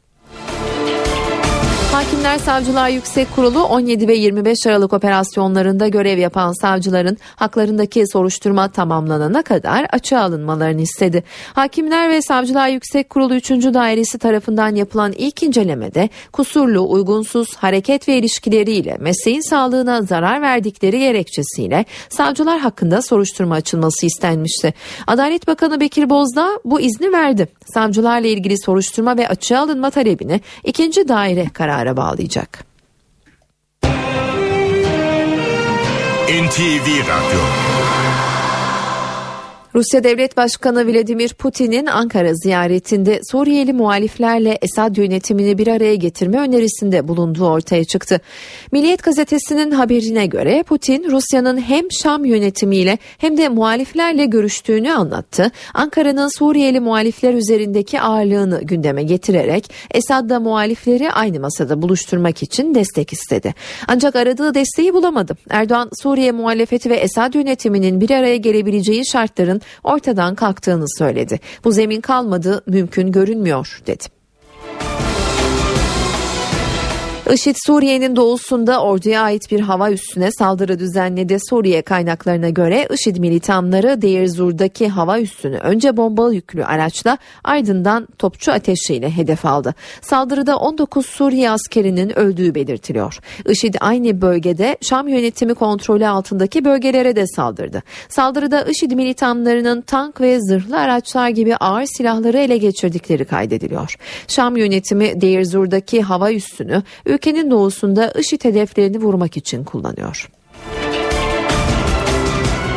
Hakimler Savcılar Yüksek Kurulu 17 ve 25 Aralık operasyonlarında görev yapan savcıların haklarındaki soruşturma tamamlanana kadar açığa alınmalarını istedi. Hakimler ve Savcılar Yüksek Kurulu 3. Dairesi tarafından yapılan ilk incelemede kusurlu, uygunsuz hareket ve ilişkileriyle mesleğin sağlığına zarar verdikleri gerekçesiyle savcılar hakkında soruşturma açılması istenmişti. Adalet Bakanı Bekir Bozdağ bu izni verdi. Savcılarla ilgili soruşturma ve açığa alınma talebini ikinci daire kararı bağlayacak. NTV Radyo Rusya Devlet Başkanı Vladimir Putin'in Ankara ziyaretinde Suriyeli muhaliflerle Esad yönetimini bir araya getirme önerisinde bulunduğu ortaya çıktı. Milliyet gazetesinin haberine göre Putin Rusya'nın hem Şam yönetimiyle hem de muhaliflerle görüştüğünü anlattı. Ankara'nın Suriyeli muhalifler üzerindeki ağırlığını gündeme getirerek Esad'la muhalifleri aynı masada buluşturmak için destek istedi. Ancak aradığı desteği bulamadı. Erdoğan Suriye muhalefeti ve Esad yönetiminin bir araya gelebileceği şartların ortadan kalktığını söyledi. Bu zemin kalmadı, mümkün görünmüyor dedi. IŞİD Suriye'nin doğusunda orduya ait bir hava üssüne saldırı düzenledi. Suriye kaynaklarına göre IŞİD militanları Deir Zur'daki hava üssünü önce bombalı yüklü araçla ardından topçu ateşiyle hedef aldı. Saldırıda 19 Suriye askerinin öldüğü belirtiliyor. IŞİD aynı bölgede Şam yönetimi kontrolü altındaki bölgelere de saldırdı. Saldırıda IŞİD militanlarının tank ve zırhlı araçlar gibi ağır silahları ele geçirdikleri kaydediliyor. Şam yönetimi Deir Zur'daki hava üssünü ülkenin doğusunda IŞİD hedeflerini vurmak için kullanıyor.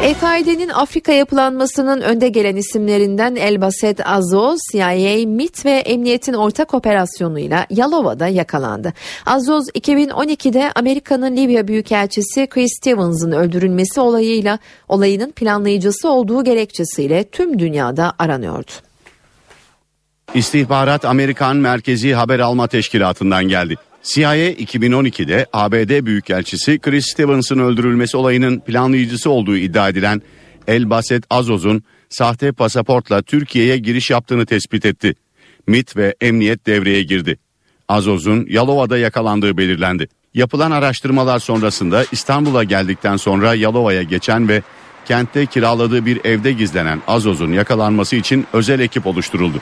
El-Kaide'nin Afrika yapılanmasının önde gelen isimlerinden Elbaset Azoz, CIA, MIT ve Emniyet'in ortak operasyonuyla Yalova'da yakalandı. Azoz 2012'de Amerika'nın Libya Büyükelçisi Chris Stevens'ın öldürülmesi olayıyla olayının planlayıcısı olduğu gerekçesiyle tüm dünyada aranıyordu. İstihbarat Amerikan Merkezi Haber Alma Teşkilatı'ndan geldi. CIA 2012'de ABD Büyükelçisi Chris Stevens'ın öldürülmesi olayının planlayıcısı olduğu iddia edilen El Baset Azoz'un sahte pasaportla Türkiye'ye giriş yaptığını tespit etti. MIT ve emniyet devreye girdi. Azoz'un Yalova'da yakalandığı belirlendi. Yapılan araştırmalar sonrasında İstanbul'a geldikten sonra Yalova'ya geçen ve kentte kiraladığı bir evde gizlenen Azoz'un yakalanması için özel ekip oluşturuldu.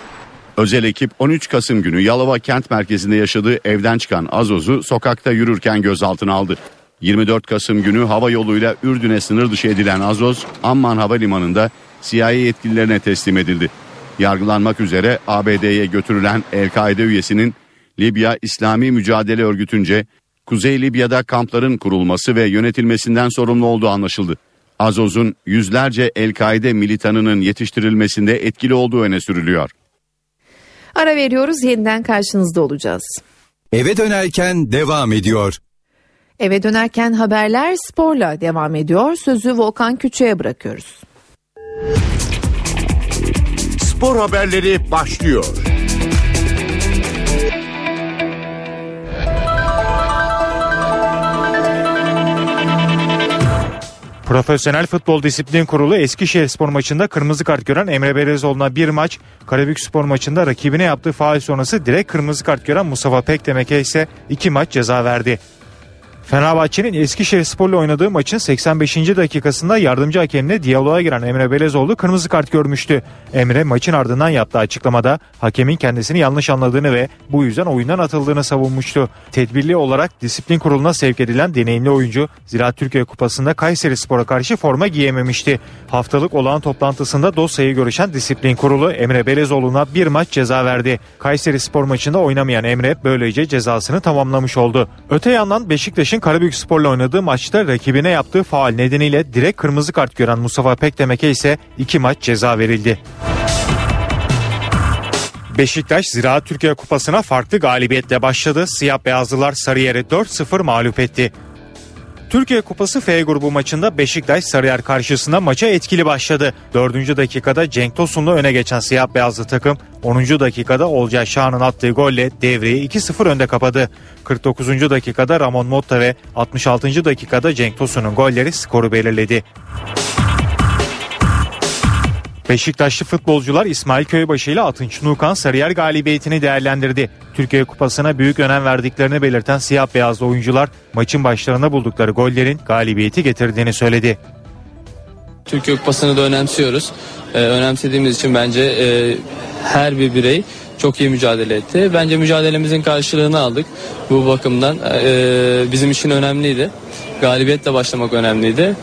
Özel ekip 13 Kasım günü Yalova kent merkezinde yaşadığı evden çıkan Azoz'u sokakta yürürken gözaltına aldı. 24 Kasım günü hava yoluyla Ürdün'e sınır dışı edilen Azoz, Amman Havalimanı'nda CIA yetkililerine teslim edildi. Yargılanmak üzere ABD'ye götürülen El-Kaide üyesinin Libya İslami Mücadele Örgütü'nce Kuzey Libya'da kampların kurulması ve yönetilmesinden sorumlu olduğu anlaşıldı. Azoz'un yüzlerce El-Kaide militanının yetiştirilmesinde etkili olduğu öne sürülüyor. Ara veriyoruz yeniden karşınızda olacağız. Eve dönerken devam ediyor. Eve dönerken haberler sporla devam ediyor. Sözü Volkan Küçük'e bırakıyoruz. Spor haberleri başlıyor. Profesyonel Futbol Disiplin Kurulu Eskişehir Spor maçında kırmızı kart gören Emre Belezoğlu'na bir maç, Karabük Spor maçında rakibine yaptığı faal sonrası direkt kırmızı kart gören Mustafa Pekdemek'e ise iki maç ceza verdi. Fenerbahçe'nin Eskişehir Spor'la oynadığı maçın 85. dakikasında yardımcı hakemle diyaloğa giren Emre Belezoğlu kırmızı kart görmüştü. Emre maçın ardından yaptığı açıklamada hakemin kendisini yanlış anladığını ve bu yüzden oyundan atıldığını savunmuştu. Tedbirli olarak disiplin kuruluna sevk edilen deneyimli oyuncu Ziraat Türkiye Kupası'nda Kayseri Spor'a karşı forma giyememişti. Haftalık olağan toplantısında dosyayı görüşen disiplin kurulu Emre Belezoğlu'na bir maç ceza verdi. Kayseri Spor maçında oynamayan Emre böylece cezasını tamamlamış oldu. Öte yandan Beşiktaş'ın Karabük Spor'la oynadığı maçta rakibine yaptığı faal nedeniyle direkt kırmızı kart gören Mustafa Pekdemek'e ise iki maç ceza verildi. Beşiktaş Ziraat Türkiye Kupası'na farklı galibiyetle başladı. Siyah beyazlılar Sarıyer'i 4-0 mağlup etti. Türkiye Kupası F grubu maçında Beşiktaş Sarıyer karşısında maça etkili başladı. 4. dakikada Cenk Tosun'la öne geçen siyah beyazlı takım 10. dakikada Olcay Şahan'ın attığı golle devreyi 2-0 önde kapadı. 49. dakikada Ramon Motta ve 66. dakikada Cenk Tosun'un golleri skoru belirledi. Beşiktaşlı futbolcular İsmail Köybaşı ile Atınç Nukan Sarıyer galibiyetini değerlendirdi. Türkiye Kupası'na büyük önem verdiklerini belirten siyah beyazlı oyuncular maçın başlarında buldukları gollerin galibiyeti getirdiğini söyledi. Türkiye Kupası'nı da önemsiyoruz. Ee, önemsediğimiz için bence e, her bir birey çok iyi mücadele etti. Bence mücadelemizin karşılığını aldık. Bu bakımdan e, bizim için önemliydi. Galibiyetle başlamak önemliydi.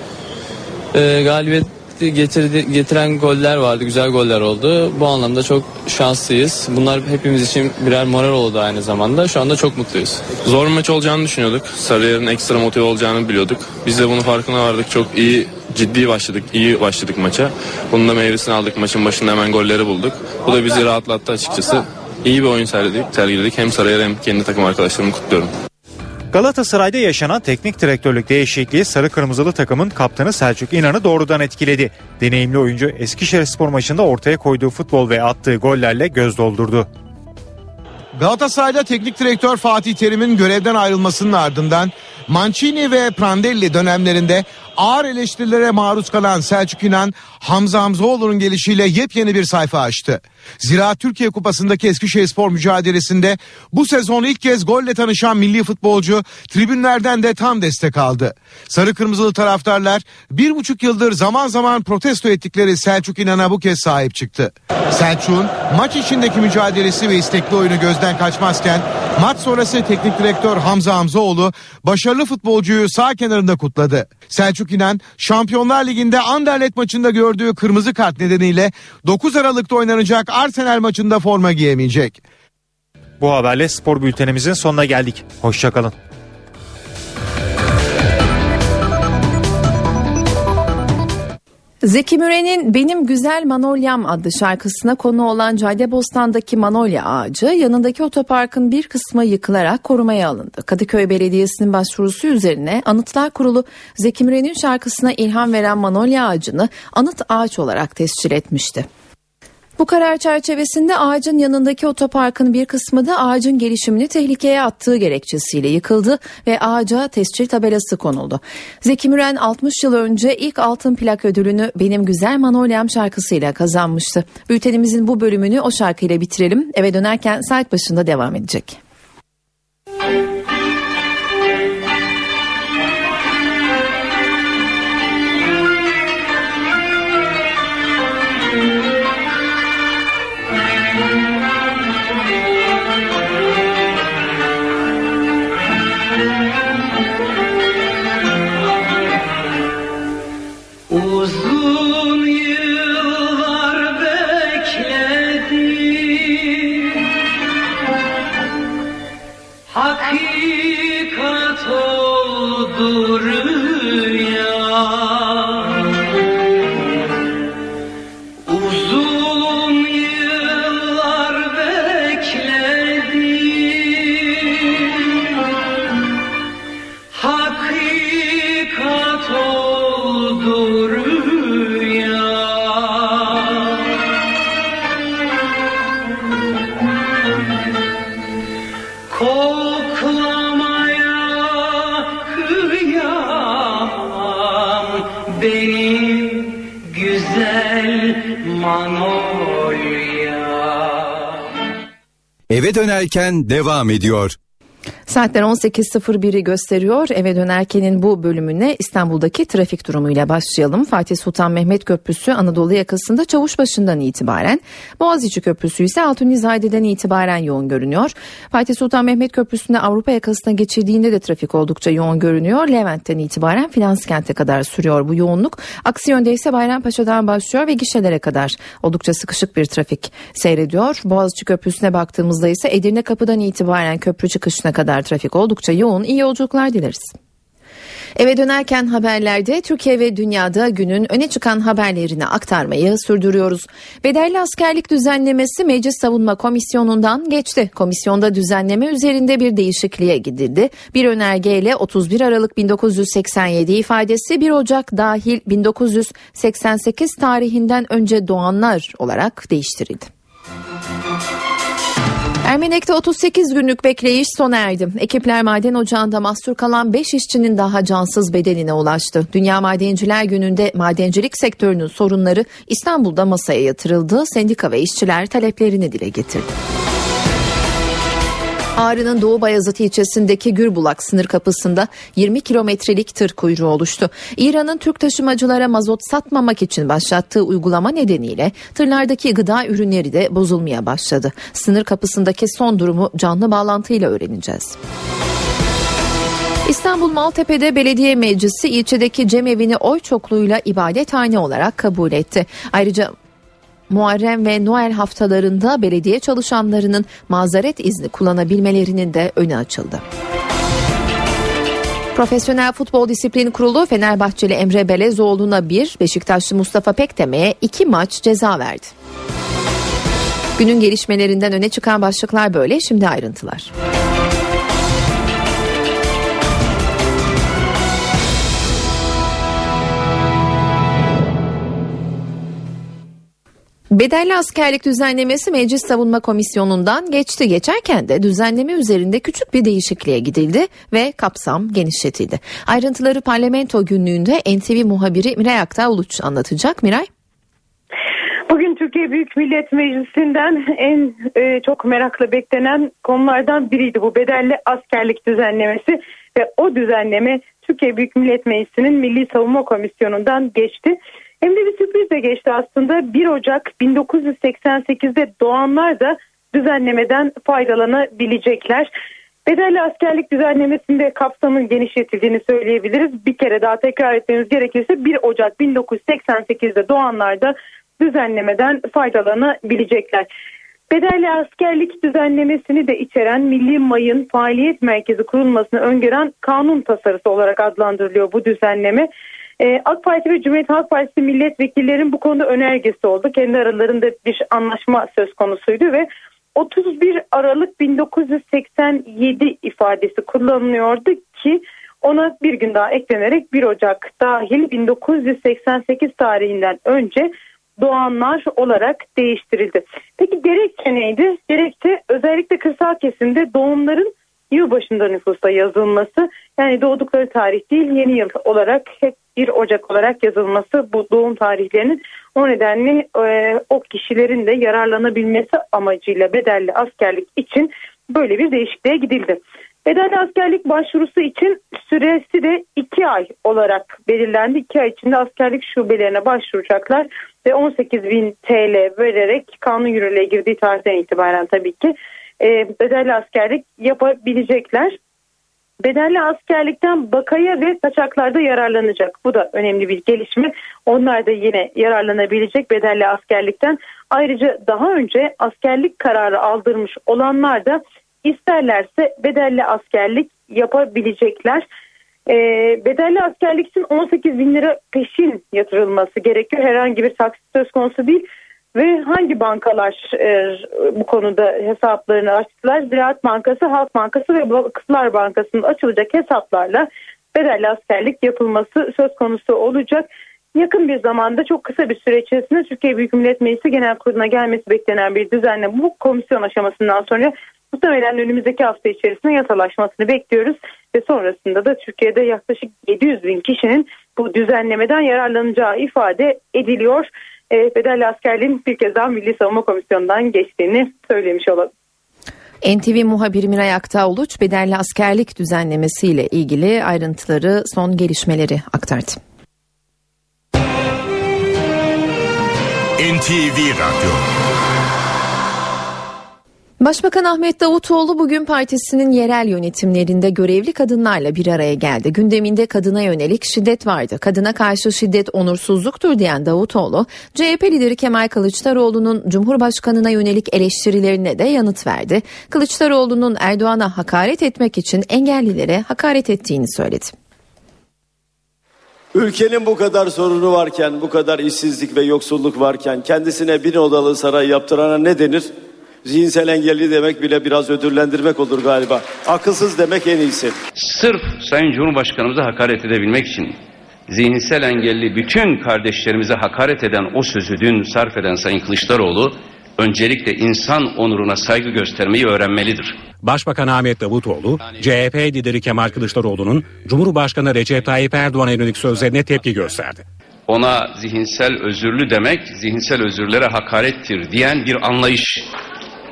E, galibiyet getirdi, getiren goller vardı. Güzel goller oldu. Bu anlamda çok şanslıyız. Bunlar hepimiz için birer moral oldu aynı zamanda. Şu anda çok mutluyuz. Zor maç olacağını düşünüyorduk. Sarıyer'in ekstra motive olacağını biliyorduk. Biz de bunun farkına vardık. Çok iyi ciddi başladık. iyi başladık maça. Bunun da meyvesini aldık. Maçın başında hemen golleri bulduk. Bu da bizi rahatlattı açıkçası. İyi bir oyun sergiledik. sergiledik. Hem Sarıyer hem kendi takım arkadaşlarımı kutluyorum. Galatasaray'da yaşanan teknik direktörlük değişikliği sarı kırmızılı takımın kaptanı Selçuk İnan'ı doğrudan etkiledi. Deneyimli oyuncu Eskişehir Spor maçında ortaya koyduğu futbol ve attığı gollerle göz doldurdu. Galatasaray'da teknik direktör Fatih Terim'in görevden ayrılmasının ardından Mancini ve Prandelli dönemlerinde ağır eleştirilere maruz kalan Selçuk İnan Hamza Hamzaoğlu'nun gelişiyle yepyeni bir sayfa açtı. Zira Türkiye Kupası'ndaki Eskişehirspor mücadelesinde bu sezon ilk kez golle tanışan milli futbolcu tribünlerden de tam destek aldı. Sarı kırmızılı taraftarlar bir buçuk yıldır zaman zaman protesto ettikleri Selçuk İnan'a bu kez sahip çıktı. Selçuk'un maç içindeki mücadelesi ve istekli oyunu gözden kaçmazken maç sonrası teknik direktör Hamza Hamzaoğlu başarılı futbolcuyu sağ kenarında kutladı. Selçuk İnan Şampiyonlar Ligi'nde Anderlet maçında gördüğü kırmızı kart nedeniyle 9 Aralık'ta oynanacak Arsenal maçında forma giyemeyecek. Bu haberle spor bültenimizin sonuna geldik. Hoşçakalın. Zeki Müren'in Benim Güzel Manolyam adlı şarkısına konu olan Caddebostan'daki manolya ağacı yanındaki otoparkın bir kısmı yıkılarak korumaya alındı. Kadıköy Belediyesi'nin başvurusu üzerine Anıtlar Kurulu Zeki Müren'in şarkısına ilham veren manolya ağacını anıt ağaç olarak tescil etmişti. Bu karar çerçevesinde ağacın yanındaki otoparkın bir kısmı da ağacın gelişimini tehlikeye attığı gerekçesiyle yıkıldı ve ağaca tescil tabelası konuldu. Zeki Müren 60 yıl önce ilk altın plak ödülünü Benim Güzel Manolyam şarkısıyla kazanmıştı. Bültenimizin bu bölümünü o şarkıyla bitirelim. Eve dönerken saat başında devam edecek. Uzun Eve dönerken devam ediyor. Saatler 18.01'i gösteriyor. Eve dönerkenin bu bölümüne İstanbul'daki trafik durumuyla başlayalım. Fatih Sultan Mehmet Köprüsü Anadolu yakasında Çavuşbaşı'ndan itibaren, Boğaziçi Köprüsü ise Altunizade'den itibaren yoğun görünüyor. Fatih Sultan Mehmet Köprüsü'nde Avrupa yakasına geçirdiğinde de trafik oldukça yoğun görünüyor. Levent'ten itibaren Finanskent'e kadar sürüyor bu yoğunluk. Aksi yönde ise Bayrampaşa'dan başlıyor ve gişelere kadar oldukça sıkışık bir trafik seyrediyor. Boğaziçi Köprüsü'ne baktığımızda ise Edirne Kapı'dan itibaren köprü çıkışına kadar trafik oldukça yoğun. İyi yolculuklar dileriz. Eve dönerken haberlerde Türkiye ve dünyada günün öne çıkan haberlerini aktarmayı sürdürüyoruz. Bedelli askerlik düzenlemesi Meclis Savunma Komisyonu'ndan geçti. Komisyonda düzenleme üzerinde bir değişikliğe gidildi. Bir önergeyle 31 Aralık 1987 ifadesi 1 Ocak dahil 1988 tarihinden önce doğanlar olarak değiştirildi. Ermenek'te 38 günlük bekleyiş sona erdi. Ekipler maden ocağında mahsur kalan 5 işçinin daha cansız bedenine ulaştı. Dünya Madenciler Günü'nde madencilik sektörünün sorunları İstanbul'da masaya yatırıldı. Sendika ve işçiler taleplerini dile getirdi. Ağrı'nın Doğu Bayazıt ilçesindeki Gürbulak sınır kapısında 20 kilometrelik tır kuyruğu oluştu. İran'ın Türk taşımacılara mazot satmamak için başlattığı uygulama nedeniyle tırlardaki gıda ürünleri de bozulmaya başladı. Sınır kapısındaki son durumu canlı bağlantıyla öğreneceğiz. İstanbul Maltepe'de belediye meclisi ilçedeki cemevini oy çokluğuyla ibadethane olarak kabul etti. Ayrıca Muharrem ve Noel haftalarında belediye çalışanlarının mazeret izni kullanabilmelerinin de önü açıldı. Profesyonel Futbol Disiplini Kurulu Fenerbahçeli Emre Belezoğlu'na bir, Beşiktaşlı Mustafa Pekteme'ye iki maç ceza verdi. Günün gelişmelerinden öne çıkan başlıklar böyle, şimdi ayrıntılar. Bedelli askerlik düzenlemesi Meclis Savunma Komisyonu'ndan geçti. Geçerken de düzenleme üzerinde küçük bir değişikliğe gidildi ve kapsam genişletildi. Ayrıntıları parlamento günlüğünde NTV muhabiri Miray Aktağ Uluç anlatacak. Miray? Bugün Türkiye Büyük Millet Meclisi'nden en e, çok merakla beklenen konulardan biriydi bu bedelli askerlik düzenlemesi ve o düzenleme Türkiye Büyük Millet Meclisi'nin Milli Savunma Komisyonu'ndan geçti. Hem de bir sürpriz de geçti aslında 1 Ocak 1988'de doğanlar da düzenlemeden faydalanabilecekler. Bedelli askerlik düzenlemesinde kapsamın genişletildiğini söyleyebiliriz. Bir kere daha tekrar etmemiz gerekirse 1 Ocak 1988'de doğanlar da düzenlemeden faydalanabilecekler. Bedelli askerlik düzenlemesini de içeren Milli Mayın Faaliyet Merkezi kurulmasını öngören kanun tasarısı olarak adlandırılıyor bu düzenleme. Ee, AK Parti ve Cumhuriyet Halk Partisi milletvekillerin bu konuda önergesi oldu. Kendi aralarında bir anlaşma söz konusuydu ve 31 Aralık 1987 ifadesi kullanılıyordu ki ona bir gün daha eklenerek 1 Ocak dahil 1988 tarihinden önce doğanlar olarak değiştirildi. Peki gerekçe neydi? Gerekçe özellikle kırsal kesimde doğumların yılbaşında nüfusa yazılması yani doğdukları tarih değil yeni yıl olarak hep 1 Ocak olarak yazılması bu doğum tarihlerinin o nedenle e, o kişilerin de yararlanabilmesi amacıyla bedelli askerlik için böyle bir değişikliğe gidildi. Bedelli askerlik başvurusu için süresi de 2 ay olarak belirlendi. 2 ay içinde askerlik şubelerine başvuracaklar ve 18 bin TL vererek kanun yürürlüğe girdiği tarihten itibaren tabii ki e, bedelli askerlik yapabilecekler. Bedelli askerlikten bakaya ve kaçaklarda yararlanacak. Bu da önemli bir gelişme. Onlar da yine yararlanabilecek bedelli askerlikten. Ayrıca daha önce askerlik kararı aldırmış olanlar da isterlerse bedelli askerlik yapabilecekler. E, bedelli askerlik için 18 bin lira peşin yatırılması gerekiyor. Herhangi bir taksit söz konusu değil. Ve hangi bankalar e, bu konuda hesaplarını açtılar? Ziraat Bankası, Halk Bankası ve Vakıflar Bankası'nın açılacak hesaplarla bedelli askerlik yapılması söz konusu olacak. Yakın bir zamanda çok kısa bir süre içerisinde Türkiye Büyük Millet Meclisi Genel Kurulu'na gelmesi beklenen bir düzenle bu komisyon aşamasından sonra muhtemelen önümüzdeki hafta içerisinde yasalaşmasını bekliyoruz ve sonrasında da Türkiye'de yaklaşık 700 bin kişinin bu düzenlemeden yararlanacağı ifade ediliyor. E, bedelli askerliğin bir kez daha Milli Savunma Komisyonu'ndan geçtiğini söylemiş olalım. NTV muhabiri Miray Aktağ Uluç bedelli askerlik düzenlemesiyle ilgili ayrıntıları son gelişmeleri aktardı. NTV Radyo Başbakan Ahmet Davutoğlu bugün partisinin yerel yönetimlerinde görevli kadınlarla bir araya geldi. Gündeminde kadına yönelik şiddet vardı. Kadına karşı şiddet onursuzluktur diyen Davutoğlu, CHP lideri Kemal Kılıçdaroğlu'nun Cumhurbaşkanına yönelik eleştirilerine de yanıt verdi. Kılıçdaroğlu'nun Erdoğan'a hakaret etmek için engellilere hakaret ettiğini söyledi. Ülkenin bu kadar sorunu varken, bu kadar işsizlik ve yoksulluk varken kendisine bin odalı saray yaptırana ne denir? Zihinsel engelli demek bile biraz ödüllendirmek olur galiba. Akılsız demek en iyisi. Sırf Sayın Cumhurbaşkanımıza hakaret edebilmek için zihinsel engelli bütün kardeşlerimize hakaret eden o sözü dün sarf eden Sayın Kılıçdaroğlu öncelikle insan onuruna saygı göstermeyi öğrenmelidir. Başbakan Ahmet Davutoğlu, CHP lideri Kemal Kılıçdaroğlu'nun Cumhurbaşkanı Recep Tayyip Erdoğan'a yönelik sözlerine tepki gösterdi. Ona zihinsel özürlü demek, zihinsel özürlere hakarettir diyen bir anlayış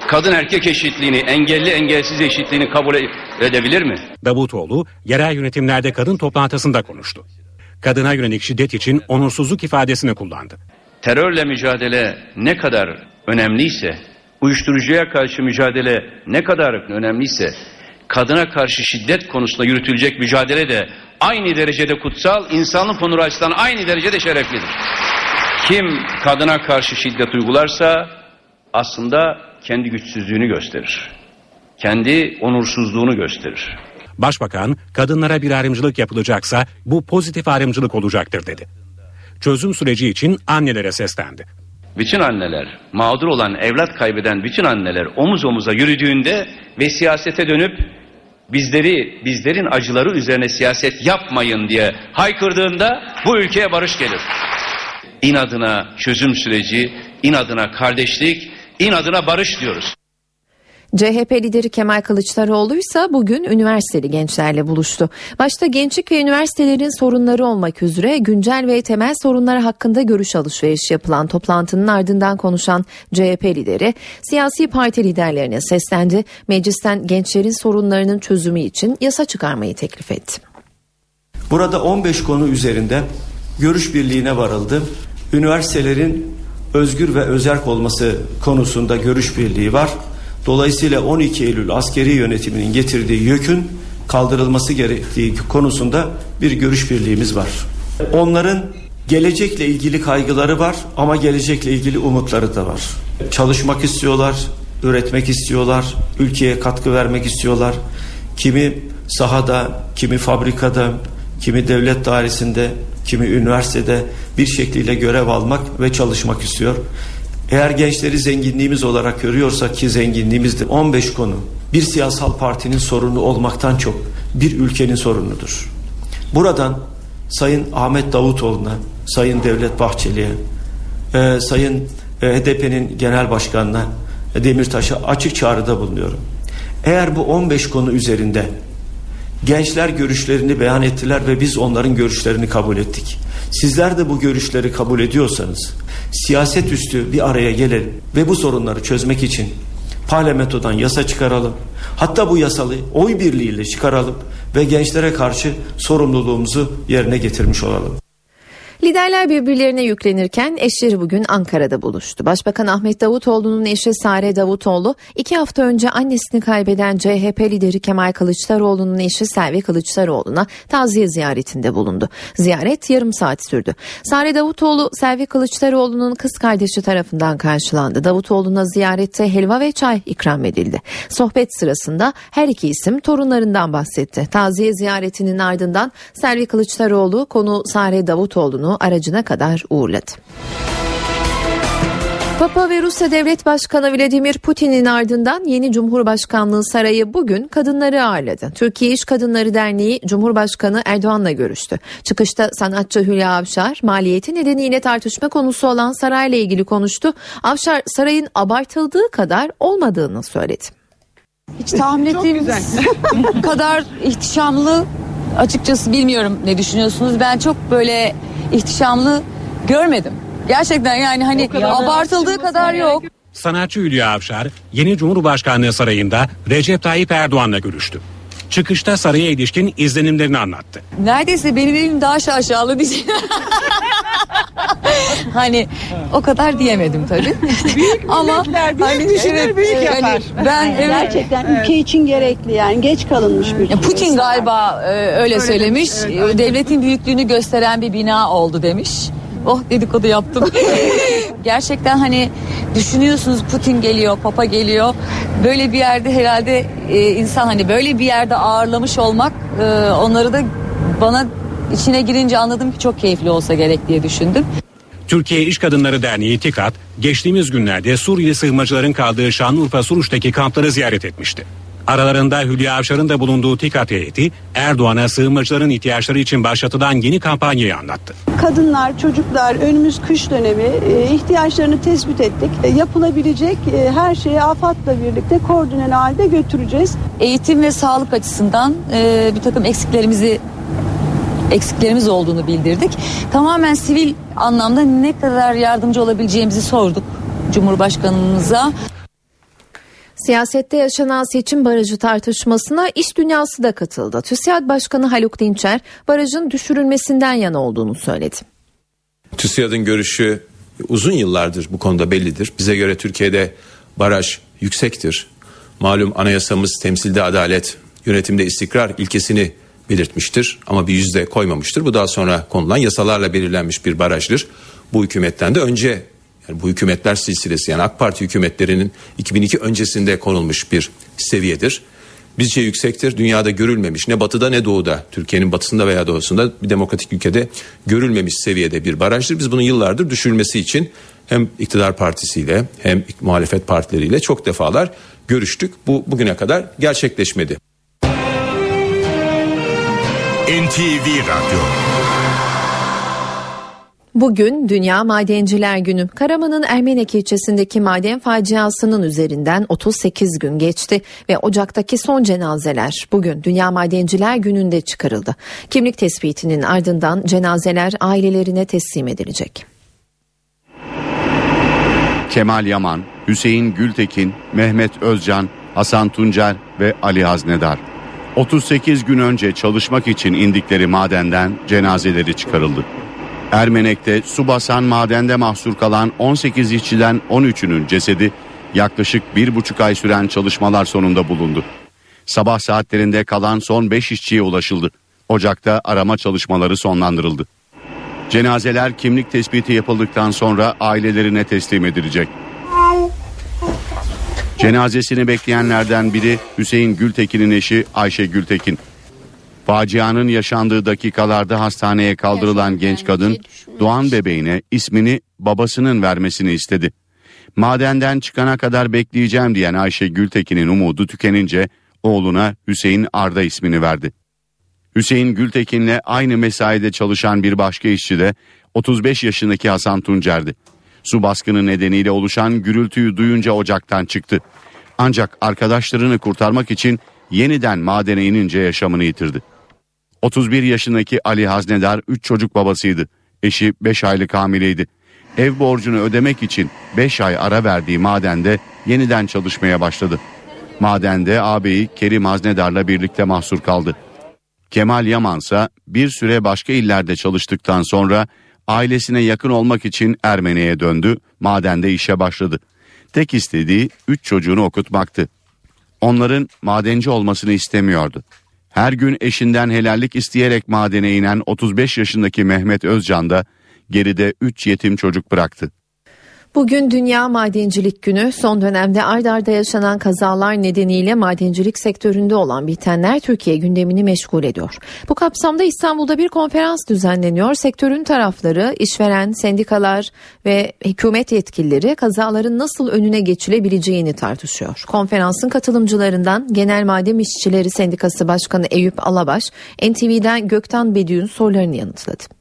kadın erkek eşitliğini, engelli engelsiz eşitliğini kabul edebilir mi? Davutoğlu yerel yönetimlerde kadın toplantısında konuştu. Kadına yönelik şiddet için onursuzluk ifadesini kullandı. Terörle mücadele ne kadar önemliyse, uyuşturucuya karşı mücadele ne kadar önemliyse, kadına karşı şiddet konusunda yürütülecek mücadele de aynı derecede kutsal, insanlık onuru açısından aynı derecede şereflidir. Kim kadına karşı şiddet uygularsa aslında kendi güçsüzlüğünü gösterir. Kendi onursuzluğunu gösterir. Başbakan kadınlara bir ayrımcılık yapılacaksa bu pozitif ayrımcılık olacaktır dedi. Çözüm süreci için annelere seslendi. Bütün anneler, mağdur olan, evlat kaybeden bütün anneler omuz omuza yürüdüğünde ve siyasete dönüp bizleri, bizlerin acıları üzerine siyaset yapmayın diye haykırdığında bu ülkeye barış gelir. inadına çözüm süreci, inadına kardeşlik, inadına barış diyoruz. CHP lideri Kemal Kılıçdaroğlu ise bugün üniversiteli gençlerle buluştu. Başta gençlik ve üniversitelerin sorunları olmak üzere güncel ve temel sorunlar hakkında görüş alışverişi yapılan toplantının ardından konuşan CHP lideri siyasi parti liderlerine seslendi. Meclisten gençlerin sorunlarının çözümü için yasa çıkarmayı teklif etti. Burada 15 konu üzerinde görüş birliğine varıldı. Üniversitelerin özgür ve özerk olması konusunda görüş birliği var. Dolayısıyla 12 Eylül askeri yönetiminin getirdiği yükün kaldırılması gerektiği konusunda bir görüş birliğimiz var. Onların gelecekle ilgili kaygıları var ama gelecekle ilgili umutları da var. Çalışmak istiyorlar, üretmek istiyorlar, ülkeye katkı vermek istiyorlar. Kimi sahada, kimi fabrikada, kimi devlet dairesinde, kimi üniversitede bir şekliyle görev almak ve çalışmak istiyor. Eğer gençleri zenginliğimiz olarak görüyorsak ki zenginliğimizdir 15 konu bir siyasal partinin sorunu olmaktan çok bir ülkenin sorunudur. Buradan Sayın Ahmet Davutoğlu'na, Sayın Devlet Bahçeli'ye, e, Sayın e, HDP'nin genel başkanına Demirtaş'a açık çağrıda bulunuyorum. Eğer bu 15 konu üzerinde gençler görüşlerini beyan ettiler ve biz onların görüşlerini kabul ettik. Sizler de bu görüşleri kabul ediyorsanız siyaset üstü bir araya gelelim ve bu sorunları çözmek için parlamentodan yasa çıkaralım. Hatta bu yasalı oy birliğiyle çıkaralım ve gençlere karşı sorumluluğumuzu yerine getirmiş olalım. Liderler birbirlerine yüklenirken eşleri bugün Ankara'da buluştu. Başbakan Ahmet Davutoğlu'nun eşi Sare Davutoğlu iki hafta önce annesini kaybeden CHP lideri Kemal Kılıçdaroğlu'nun eşi Selvi Kılıçdaroğlu'na taziye ziyaretinde bulundu. Ziyaret yarım saat sürdü. Sare Davutoğlu Selvi Kılıçdaroğlu'nun kız kardeşi tarafından karşılandı. Davutoğlu'na ziyarette helva ve çay ikram edildi. Sohbet sırasında her iki isim torunlarından bahsetti. Taziye ziyaretinin ardından Selvi Kılıçdaroğlu konu Sare Davutoğlu'nu aracına kadar uğurladı. Papa ve Rusya Devlet Başkanı Vladimir Putin'in ardından yeni Cumhurbaşkanlığı sarayı bugün kadınları ağırladı. Türkiye İş Kadınları Derneği Cumhurbaşkanı Erdoğan'la görüştü. Çıkışta sanatçı Hülya Avşar maliyeti nedeniyle tartışma konusu olan sarayla ilgili konuştu. Avşar sarayın abartıldığı kadar olmadığını söyledi. Hiç tahmin ettiğim kadar ihtişamlı açıkçası bilmiyorum ne düşünüyorsunuz. Ben çok böyle ihtişamlı görmedim. Gerçekten yani hani abartıldığı kadar yok. Sanatçı Hülya Avşar yeni Cumhurbaşkanlığı sarayında Recep Tayyip Erdoğan'la görüştü. Çıkışta saraya ilişkin izlenimlerini anlattı. Neredeyse benim evim daha şaşalı diyeceğim. hani o kadar diyemedim tabii. Ama hani, düşünür, büyük yapar. hani ben evet, Gerçekten ülke için gerekli yani geç kalınmış bir Ya Putin galiba e, öyle söylemiş. E, Devletin büyüklüğünü gösteren bir bina oldu demiş. Oh dedikodu yaptım. Gerçekten hani düşünüyorsunuz Putin geliyor, Papa geliyor. Böyle bir yerde herhalde e, insan hani böyle bir yerde ağırlamış olmak e, onları da bana içine girince anladım ki çok keyifli olsa gerek diye düşündüm. Türkiye İş Kadınları Derneği TİKAD geçtiğimiz günlerde Suriyeli sığınmacıların kaldığı Şanlıurfa Suruç'taki kampları ziyaret etmişti. Aralarında Hülya Avşar'ın da bulunduğu TİKAD heyeti Erdoğan'a sığınmacıların ihtiyaçları için başlatılan yeni kampanyayı anlattı. Kadınlar, çocuklar önümüz kış dönemi e, ihtiyaçlarını tespit ettik. E, Yapılabilecek e, her şeyi AFAD'la birlikte koordineli halde götüreceğiz. Eğitim ve sağlık açısından bir takım eksiklerimizi eksiklerimiz olduğunu bildirdik. Tamamen sivil anlamda ne kadar yardımcı olabileceğimizi sorduk Cumhurbaşkanımıza. Siyasette yaşanan seçim barajı tartışmasına iş dünyası da katıldı. TÜSİAD Başkanı Haluk Dinçer barajın düşürülmesinden yana olduğunu söyledi. TÜSİAD'ın görüşü uzun yıllardır bu konuda bellidir. Bize göre Türkiye'de baraj yüksektir. Malum anayasamız temsilde adalet, yönetimde istikrar ilkesini belirtmiştir ama bir yüzde koymamıştır. Bu daha sonra konulan yasalarla belirlenmiş bir barajdır. Bu hükümetten de önce yani bu hükümetler silsilesi yani AK Parti hükümetlerinin 2002 öncesinde konulmuş bir seviyedir. Bizce yüksektir. Dünyada görülmemiş ne batıda ne doğuda Türkiye'nin batısında veya doğusunda bir demokratik ülkede görülmemiş seviyede bir barajdır. Biz bunun yıllardır düşürülmesi için hem iktidar partisiyle hem muhalefet partileriyle çok defalar görüştük. Bu bugüne kadar gerçekleşmedi. NTV Radyo Bugün Dünya Madenciler Günü. Karaman'ın Ermenek ilçesindeki maden faciasının üzerinden 38 gün geçti ve Ocak'taki son cenazeler bugün Dünya Madenciler Günü'nde çıkarıldı. Kimlik tespitinin ardından cenazeler ailelerine teslim edilecek. Kemal Yaman, Hüseyin Gültekin, Mehmet Özcan, Hasan Tuncer ve Ali Haznedar. 38 gün önce çalışmak için indikleri madenden cenazeleri çıkarıldı. Ermenek'te su basan madende mahsur kalan 18 işçiden 13'ünün cesedi yaklaşık bir buçuk ay süren çalışmalar sonunda bulundu. Sabah saatlerinde kalan son 5 işçiye ulaşıldı. Ocak'ta arama çalışmaları sonlandırıldı. Cenazeler kimlik tespiti yapıldıktan sonra ailelerine teslim edilecek. Cenazesini bekleyenlerden biri Hüseyin Gültekin'in eşi Ayşe Gültekin. Facianın yaşandığı dakikalarda hastaneye kaldırılan genç kadın doğan bebeğine ismini babasının vermesini istedi. Madenden çıkana kadar bekleyeceğim diyen Ayşe Gültekin'in umudu tükenince oğluna Hüseyin Arda ismini verdi. Hüseyin Gültekin'le aynı mesaide çalışan bir başka işçi de 35 yaşındaki Hasan Tuncer'di. Su baskını nedeniyle oluşan gürültüyü duyunca ocaktan çıktı. Ancak arkadaşlarını kurtarmak için yeniden madene inince yaşamını yitirdi. 31 yaşındaki Ali Haznedar 3 çocuk babasıydı. Eşi 5 aylık hamileydi. Ev borcunu ödemek için 5 ay ara verdiği madende yeniden çalışmaya başladı. Madende ağabeyi Kerim Haznedar'la birlikte mahsur kaldı. Kemal Yamansa bir süre başka illerde çalıştıktan sonra ailesine yakın olmak için Ermeni'ye döndü, madende işe başladı. Tek istediği 3 çocuğunu okutmaktı. Onların madenci olmasını istemiyordu. Her gün eşinden helallik isteyerek madene inen 35 yaşındaki Mehmet Özcan da geride 3 yetim çocuk bıraktı. Bugün Dünya Madencilik Günü. Son dönemde ard arda yaşanan kazalar nedeniyle madencilik sektöründe olan bitenler Türkiye gündemini meşgul ediyor. Bu kapsamda İstanbul'da bir konferans düzenleniyor. Sektörün tarafları, işveren, sendikalar ve hükümet yetkilileri kazaların nasıl önüne geçilebileceğini tartışıyor. Konferansın katılımcılarından Genel Maden İşçileri Sendikası Başkanı Eyüp Alabaş, NTV'den Gökten Bediü'nün sorularını yanıtladı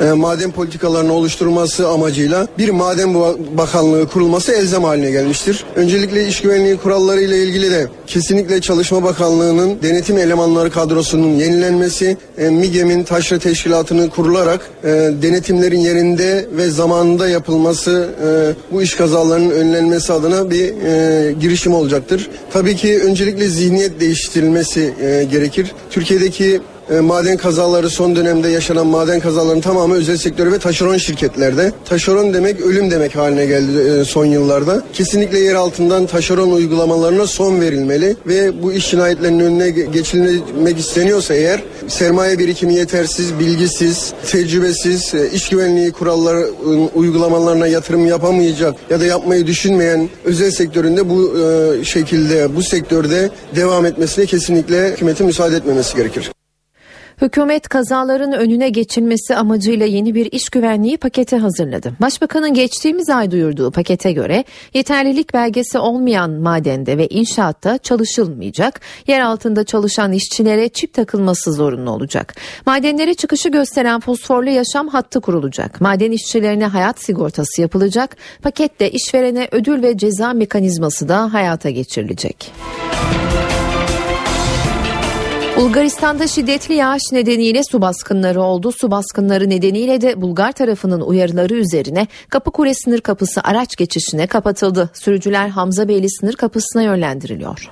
e, maden politikalarını oluşturması amacıyla bir maden bakanlığı kurulması elzem haline gelmiştir. Öncelikle iş güvenliği kuralları ile ilgili de kesinlikle Çalışma Bakanlığı'nın denetim elemanları kadrosunun yenilenmesi, e, MİGEM'in taşra teşkilatını kurularak e, denetimlerin yerinde ve zamanında yapılması e, bu iş kazalarının önlenmesi adına bir e, girişim olacaktır. Tabii ki öncelikle zihniyet değiştirilmesi e, gerekir. Türkiye'deki e, maden kazaları son dönemde yaşanan maden kazalarının tamamı özel sektör ve taşeron şirketlerde. Taşeron demek ölüm demek haline geldi e, son yıllarda. Kesinlikle yer altından taşeron uygulamalarına son verilmeli ve bu iş cinayetlerinin önüne geçilmek isteniyorsa eğer sermaye birikimi yetersiz, bilgisiz, tecrübesiz, e, iş güvenliği kuralları uygulamalarına yatırım yapamayacak ya da yapmayı düşünmeyen özel sektöründe bu şekilde bu sektörde devam etmesine kesinlikle hükümetin müsaade etmemesi gerekir. Hükümet kazaların önüne geçilmesi amacıyla yeni bir iş güvenliği paketi hazırladı. Başbakanın geçtiğimiz ay duyurduğu pakete göre yeterlilik belgesi olmayan madende ve inşaatta çalışılmayacak. Yer altında çalışan işçilere çip takılması zorunlu olacak. Madenlere çıkışı gösteren fosforlu yaşam hattı kurulacak. Maden işçilerine hayat sigortası yapılacak. Pakette işverene ödül ve ceza mekanizması da hayata geçirilecek. Bulgaristan'da şiddetli yağış nedeniyle su baskınları oldu. Su baskınları nedeniyle de Bulgar tarafının uyarıları üzerine Kapıkule sınır kapısı araç geçişine kapatıldı. Sürücüler Hamza Beyli sınır kapısına yönlendiriliyor.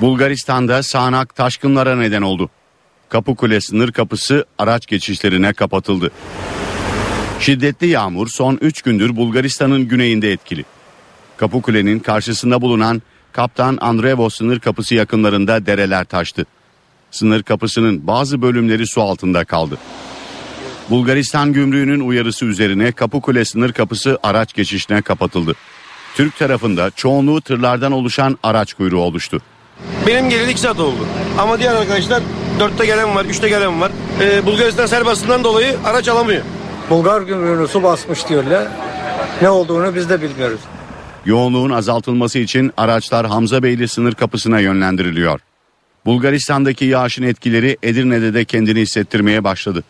Bulgaristan'da sağanak taşkınlara neden oldu. Kapıkule sınır kapısı araç geçişlerine kapatıldı. Şiddetli yağmur son 3 gündür Bulgaristan'ın güneyinde etkili. Kapıkule'nin karşısında bulunan Kaptan Andrevo sınır kapısı yakınlarında dereler taştı. Sınır kapısının bazı bölümleri su altında kaldı. Bulgaristan gümrüğünün uyarısı üzerine Kapıkule sınır kapısı araç geçişine kapatıldı. Türk tarafında çoğunluğu tırlardan oluşan araç kuyruğu oluştu. Benim geleli 2 saat oldu. Ama diğer arkadaşlar 4'te gelen var, 3'te gelen var. Ee, Bulgaristan serbestliğinden dolayı araç alamıyor. Bulgar gümrüğünü su basmış diyorlar. Ne olduğunu biz de bilmiyoruz. Yoğunluğun azaltılması için araçlar Hamza Beyli sınır kapısına yönlendiriliyor. Bulgaristan'daki yağışın etkileri Edirne'de de kendini hissettirmeye başladı.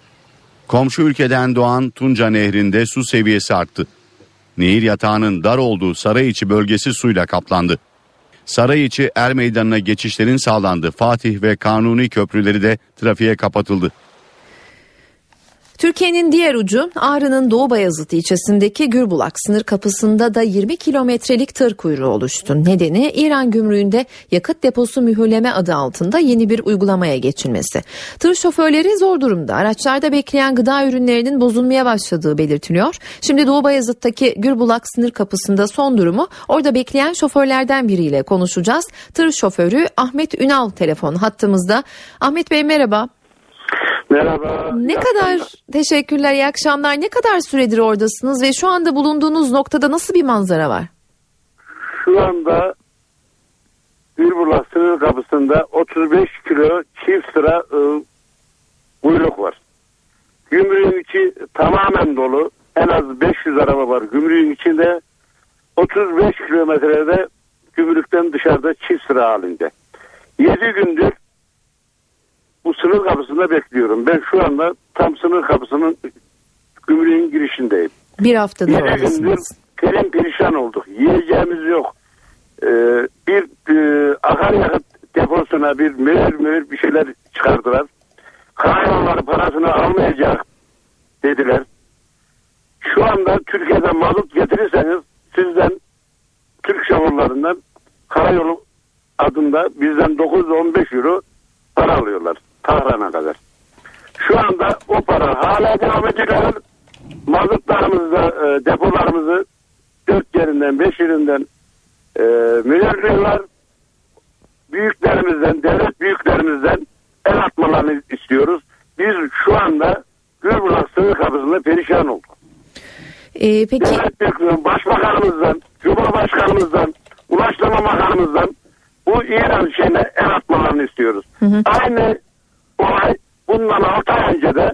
Komşu ülkeden doğan Tunca Nehri'nde su seviyesi arttı. Nehir yatağının dar olduğu Sarayiçi bölgesi suyla kaplandı. Sarayiçi Er Meydanı'na geçişlerin sağlandı. Fatih ve Kanuni köprüleri de trafiğe kapatıldı. Türkiye'nin diğer ucu Ağrı'nın Doğu Bayazıt ilçesindeki Gürbulak sınır kapısında da 20 kilometrelik tır kuyruğu oluştu. Nedeni İran gümrüğünde yakıt deposu mühürleme adı altında yeni bir uygulamaya geçilmesi. Tır şoförleri zor durumda. Araçlarda bekleyen gıda ürünlerinin bozulmaya başladığı belirtiliyor. Şimdi Doğu Bayazıt'taki Gürbulak sınır kapısında son durumu orada bekleyen şoförlerden biriyle konuşacağız. Tır şoförü Ahmet Ünal telefon hattımızda. Ahmet Bey merhaba. Merhaba. Ne kadar teşekkürler, iyi akşamlar. Ne kadar süredir oradasınız ve şu anda bulunduğunuz noktada nasıl bir manzara var? Şu anda Gülburlak sınır kapısında 35 kilo çift sıra ıı, kuyruk var. Gümrüğün içi tamamen dolu. En az 500 araba var. Gümrüğün içinde 35 kilometrede gümrükten dışarıda çift sıra halinde. 7 gündür bu sınır kapısında bekliyorum. Ben şu anda tam sınır kapısının gümrüğün girişindeyim. Bir haftadır oradasınız. perin perişan olduk. Yiyeceğimiz yok. Ee, bir e, akaryakıt deposuna bir mühür mühür bir şeyler çıkardılar. Karayolları parasını almayacak dediler. Şu anda Türkiye'den mazot getirirseniz sizden Türk şoförlerinden karayolu adında bizden 9-15 euro para alıyorlar. Tahran'a kadar. Şu anda o para hala devam ediyor. Mazotlarımızda e, depolarımızı dört yerinden beş yerinden e, mühürlüyorlar. Büyüklerimizden, devlet büyüklerimizden el atmalarını istiyoruz. Biz şu anda Gülbulak sınır kapısında perişan olduk. Ee, peki Devlet büyüklüğün başbakanımızdan, cumhurbaşkanımızdan, ulaştırma bakanımızdan bu İran şeyine el atmalarını istiyoruz. Aynı olay bundan 6 ay önce de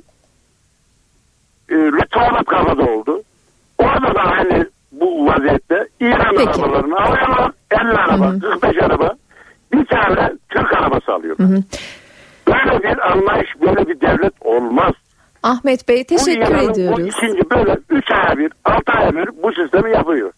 e, Lütfanat kafada oldu. Orada da aynı bu vaziyette İran arabalarını alıyorlar. 50 araba, 45 araba. Bir tane Türk arabası alıyor. Böyle bir anlayış, böyle bir devlet olmaz. Ahmet Bey teşekkür bu İran'ın Bu ediyoruz. ikinci böyle 3 aya bir, 6 aya bir bu sistemi yapıyor.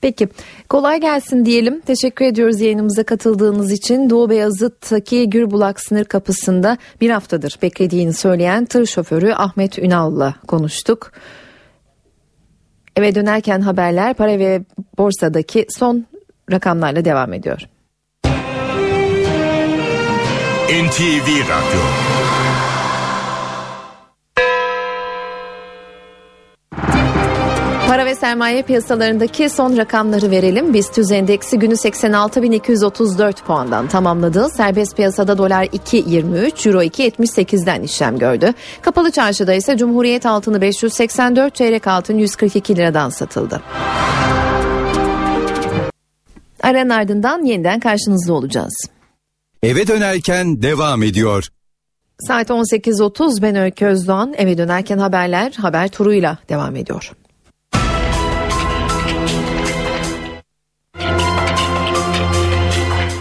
Peki kolay gelsin diyelim. Teşekkür ediyoruz yayınımıza katıldığınız için. Doğu Beyazıt'taki Gürbulak sınır kapısında bir haftadır beklediğini söyleyen tır şoförü Ahmet Ünal'la konuştuk. Eve dönerken haberler para ve borsadaki son rakamlarla devam ediyor. NTV Radyo. Sermaye piyasalarındaki son rakamları verelim. BIST endeksi günü 86.234 puandan tamamladı. Serbest piyasada dolar 2.23, euro 2.78'den işlem gördü. Kapalı çarşıda ise Cumhuriyet altını 584, çeyrek altın 142 liradan satıldı. Aranın ardından yeniden karşınızda olacağız. Eve dönerken devam ediyor. Saat 18.30 ben Öykü Özdoğan. Eve dönerken haberler haber turuyla devam ediyor.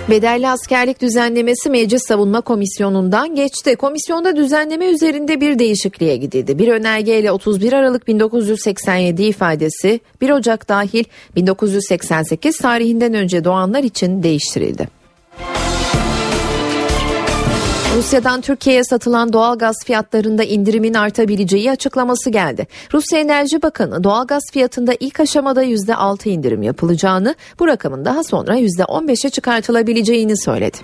Bedelli askerlik düzenlemesi Meclis Savunma Komisyonu'ndan geçti. Komisyonda düzenleme üzerinde bir değişikliğe gidildi. Bir önergeyle 31 Aralık 1987 ifadesi 1 Ocak dahil 1988 tarihinden önce doğanlar için değiştirildi. Rusya'dan Türkiye'ye satılan doğal gaz fiyatlarında indirimin artabileceği açıklaması geldi. Rusya Enerji Bakanı doğal gaz fiyatında ilk aşamada %6 indirim yapılacağını, bu rakamın daha sonra %15'e çıkartılabileceğini söyledi.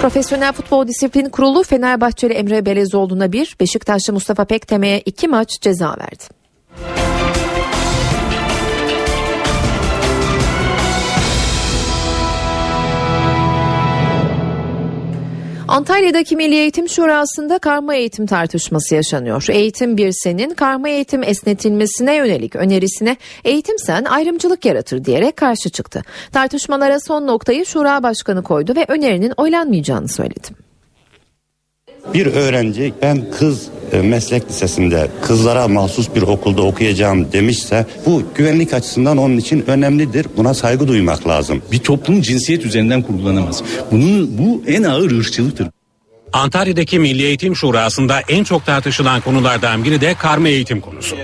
Profesyonel Futbol Disiplin Kurulu Fenerbahçeli Emre Belezoğlu'na bir, Beşiktaşlı Mustafa Pekteme'ye iki maç ceza verdi. Antalya'daki Milli Eğitim Şurası'nda karma eğitim tartışması yaşanıyor. Eğitim bir senin karma eğitim esnetilmesine yönelik önerisine eğitim sen ayrımcılık yaratır diyerek karşı çıktı. Tartışmalara son noktayı Şura Başkanı koydu ve önerinin oylanmayacağını söyledi. Bir öğrenci ben kız e, meslek lisesinde kızlara mahsus bir okulda okuyacağım demişse bu güvenlik açısından onun için önemlidir. Buna saygı duymak lazım. Bir toplum cinsiyet üzerinden kurgulanamaz. Bunun bu en ağır ırkçılıktır. Antalya'daki Milli Eğitim Şurası'nda en çok tartışılan konulardan biri de karma eğitim konusu.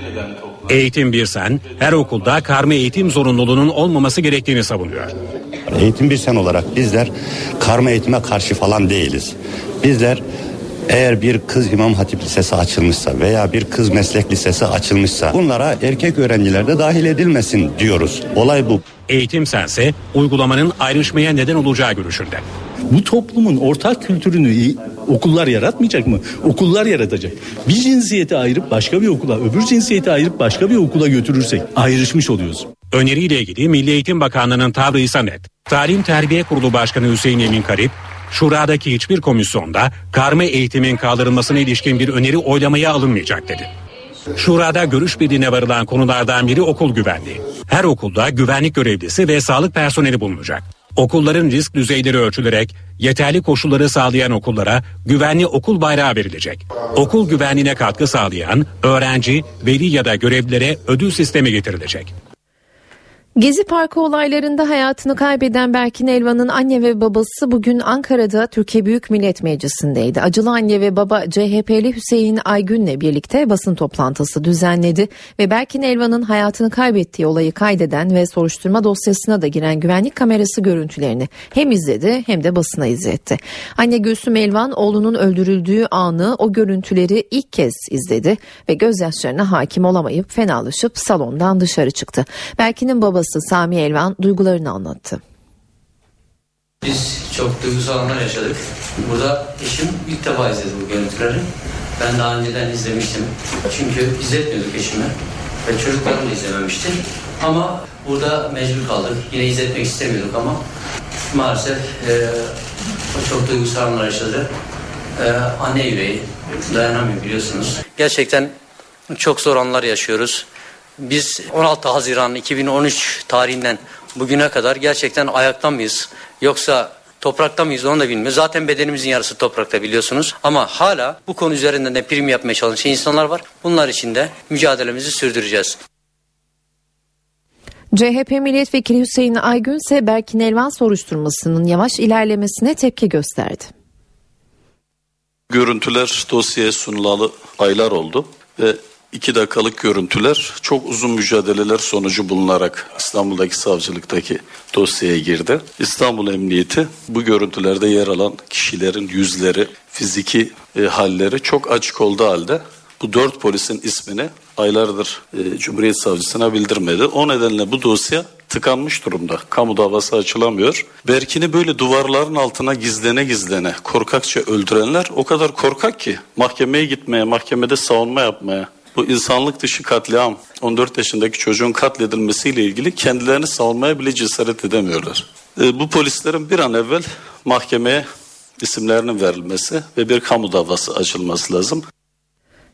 Eğitim bir sen her okulda karma eğitim zorunluluğunun olmaması gerektiğini savunuyor. Eğitim bir sen olarak bizler karma eğitime karşı falan değiliz. Bizler eğer bir kız İmam Hatip Lisesi açılmışsa veya bir kız meslek lisesi açılmışsa bunlara erkek öğrenciler de dahil edilmesin diyoruz. Olay bu. Eğitim sense uygulamanın ayrışmaya neden olacağı görüşünde. Bu toplumun ortak kültürünü okullar yaratmayacak mı? Okullar yaratacak. Bir cinsiyeti ayırıp başka bir okula, öbür cinsiyeti ayırıp başka bir okula götürürsek ayrışmış oluyoruz. Öneriyle ilgili Milli Eğitim Bakanlığı'nın tavrı ise net. Talim Terbiye Kurulu Başkanı Hüseyin Emin Karip, Şura'daki hiçbir komisyonda karma eğitimin kaldırılmasına ilişkin bir öneri oylamaya alınmayacak dedi. Şurada görüş birliğine varılan konulardan biri okul güvenliği. Her okulda güvenlik görevlisi ve sağlık personeli bulunacak. Okulların risk düzeyleri ölçülerek yeterli koşulları sağlayan okullara güvenli okul bayrağı verilecek. Okul güvenliğine katkı sağlayan öğrenci, veli ya da görevlilere ödül sistemi getirilecek. Gezi Parkı olaylarında hayatını kaybeden Berkin Elvan'ın anne ve babası bugün Ankara'da Türkiye Büyük Millet Meclisi'ndeydi. Acılı anne ve baba CHP'li Hüseyin Aygün'le birlikte basın toplantısı düzenledi ve Berkin Elvan'ın hayatını kaybettiği olayı kaydeden ve soruşturma dosyasına da giren güvenlik kamerası görüntülerini hem izledi hem de basına izletti. Anne Gülsüm Elvan oğlunun öldürüldüğü anı o görüntüleri ilk kez izledi ve gözyaşlarına hakim olamayıp fenalaşıp salondan dışarı çıktı. Berkin'in babası Sami Elvan duygularını anlattı. Biz çok duygusal anlar yaşadık. Burada eşim ilk defa izledi bu görüntüleri. Ben daha önceden izlemiştim. Çünkü izletmiyorduk eşime. Ve çocuklarım da izlememişti. Ama burada mecbur kaldık. Yine izletmek istemiyorduk ama maalesef e, o çok duygusal anlar yaşadı. E, anne yüreği dayanamıyor biliyorsunuz. Gerçekten çok zor anlar yaşıyoruz. Biz 16 Haziran 2013 tarihinden bugüne kadar gerçekten ayakta mıyız? Yoksa toprakta mıyız onu da bilmiyoruz. Zaten bedenimizin yarısı toprakta biliyorsunuz. Ama hala bu konu üzerinden de prim yapmaya çalışan insanlar var. Bunlar için de mücadelemizi sürdüreceğiz. CHP milletvekili Hüseyin Aygün ise Berkin Elvan soruşturmasının yavaş ilerlemesine tepki gösterdi. Görüntüler dosyaya sunulalı aylar oldu ve iki dakikalık görüntüler çok uzun mücadeleler sonucu bulunarak İstanbul'daki savcılıktaki dosyaya girdi. İstanbul Emniyeti bu görüntülerde yer alan kişilerin yüzleri, fiziki e, halleri çok açık olduğu halde bu dört polisin ismini aylardır e, Cumhuriyet Savcısına bildirmedi. O nedenle bu dosya tıkanmış durumda. Kamu davası açılamıyor. Berkin'i böyle duvarların altına gizlene gizlene korkakça öldürenler o kadar korkak ki mahkemeye gitmeye, mahkemede savunma yapmaya bu insanlık dışı katliam 14 yaşındaki çocuğun katledilmesiyle ilgili kendilerini savunmaya bile cesaret edemiyorlar. E, bu polislerin bir an evvel mahkemeye isimlerinin verilmesi ve bir kamu davası açılması lazım.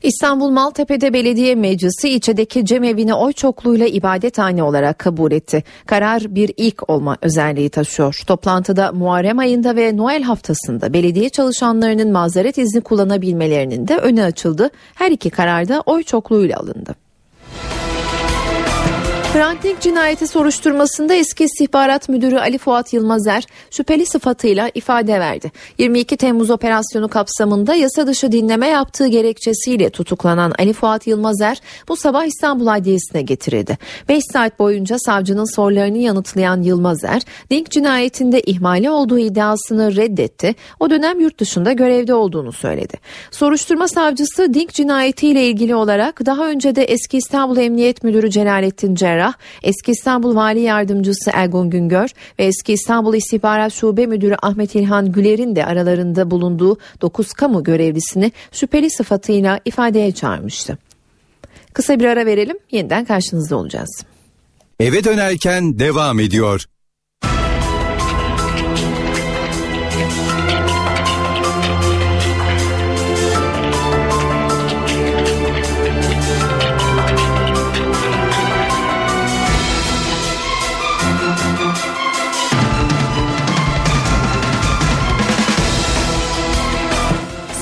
İstanbul Maltepe'de Belediye Meclisi ilçedeki cemevini oy çokluğuyla ibadethane olarak kabul etti. Karar bir ilk olma özelliği taşıyor. Toplantıda Muharrem ayında ve Noel haftasında belediye çalışanlarının mazeret izni kullanabilmelerinin de önü açıldı. Her iki kararda oy çokluğuyla alındı. Hrant Dink cinayeti soruşturmasında eski istihbarat müdürü Ali Fuat Yılmazer şüpheli sıfatıyla ifade verdi. 22 Temmuz operasyonu kapsamında yasa dışı dinleme yaptığı gerekçesiyle tutuklanan Ali Fuat Yılmazer bu sabah İstanbul Adliyesi'ne getirildi. 5 saat boyunca savcının sorularını yanıtlayan Yılmazer, Dink cinayetinde ihmali olduğu iddiasını reddetti. O dönem yurt dışında görevde olduğunu söyledi. Soruşturma savcısı Dink cinayetiyle ilgili olarak daha önce de eski İstanbul Emniyet Müdürü Celalettin Cerrah, eski İstanbul Vali Yardımcısı Ergun Güngör ve eski İstanbul İstihbarat Şube Müdürü Ahmet İlhan Güler'in de aralarında bulunduğu 9 kamu görevlisini şüpheli sıfatıyla ifadeye çağırmıştı. Kısa bir ara verelim, yeniden karşınızda olacağız. Eve dönerken devam ediyor.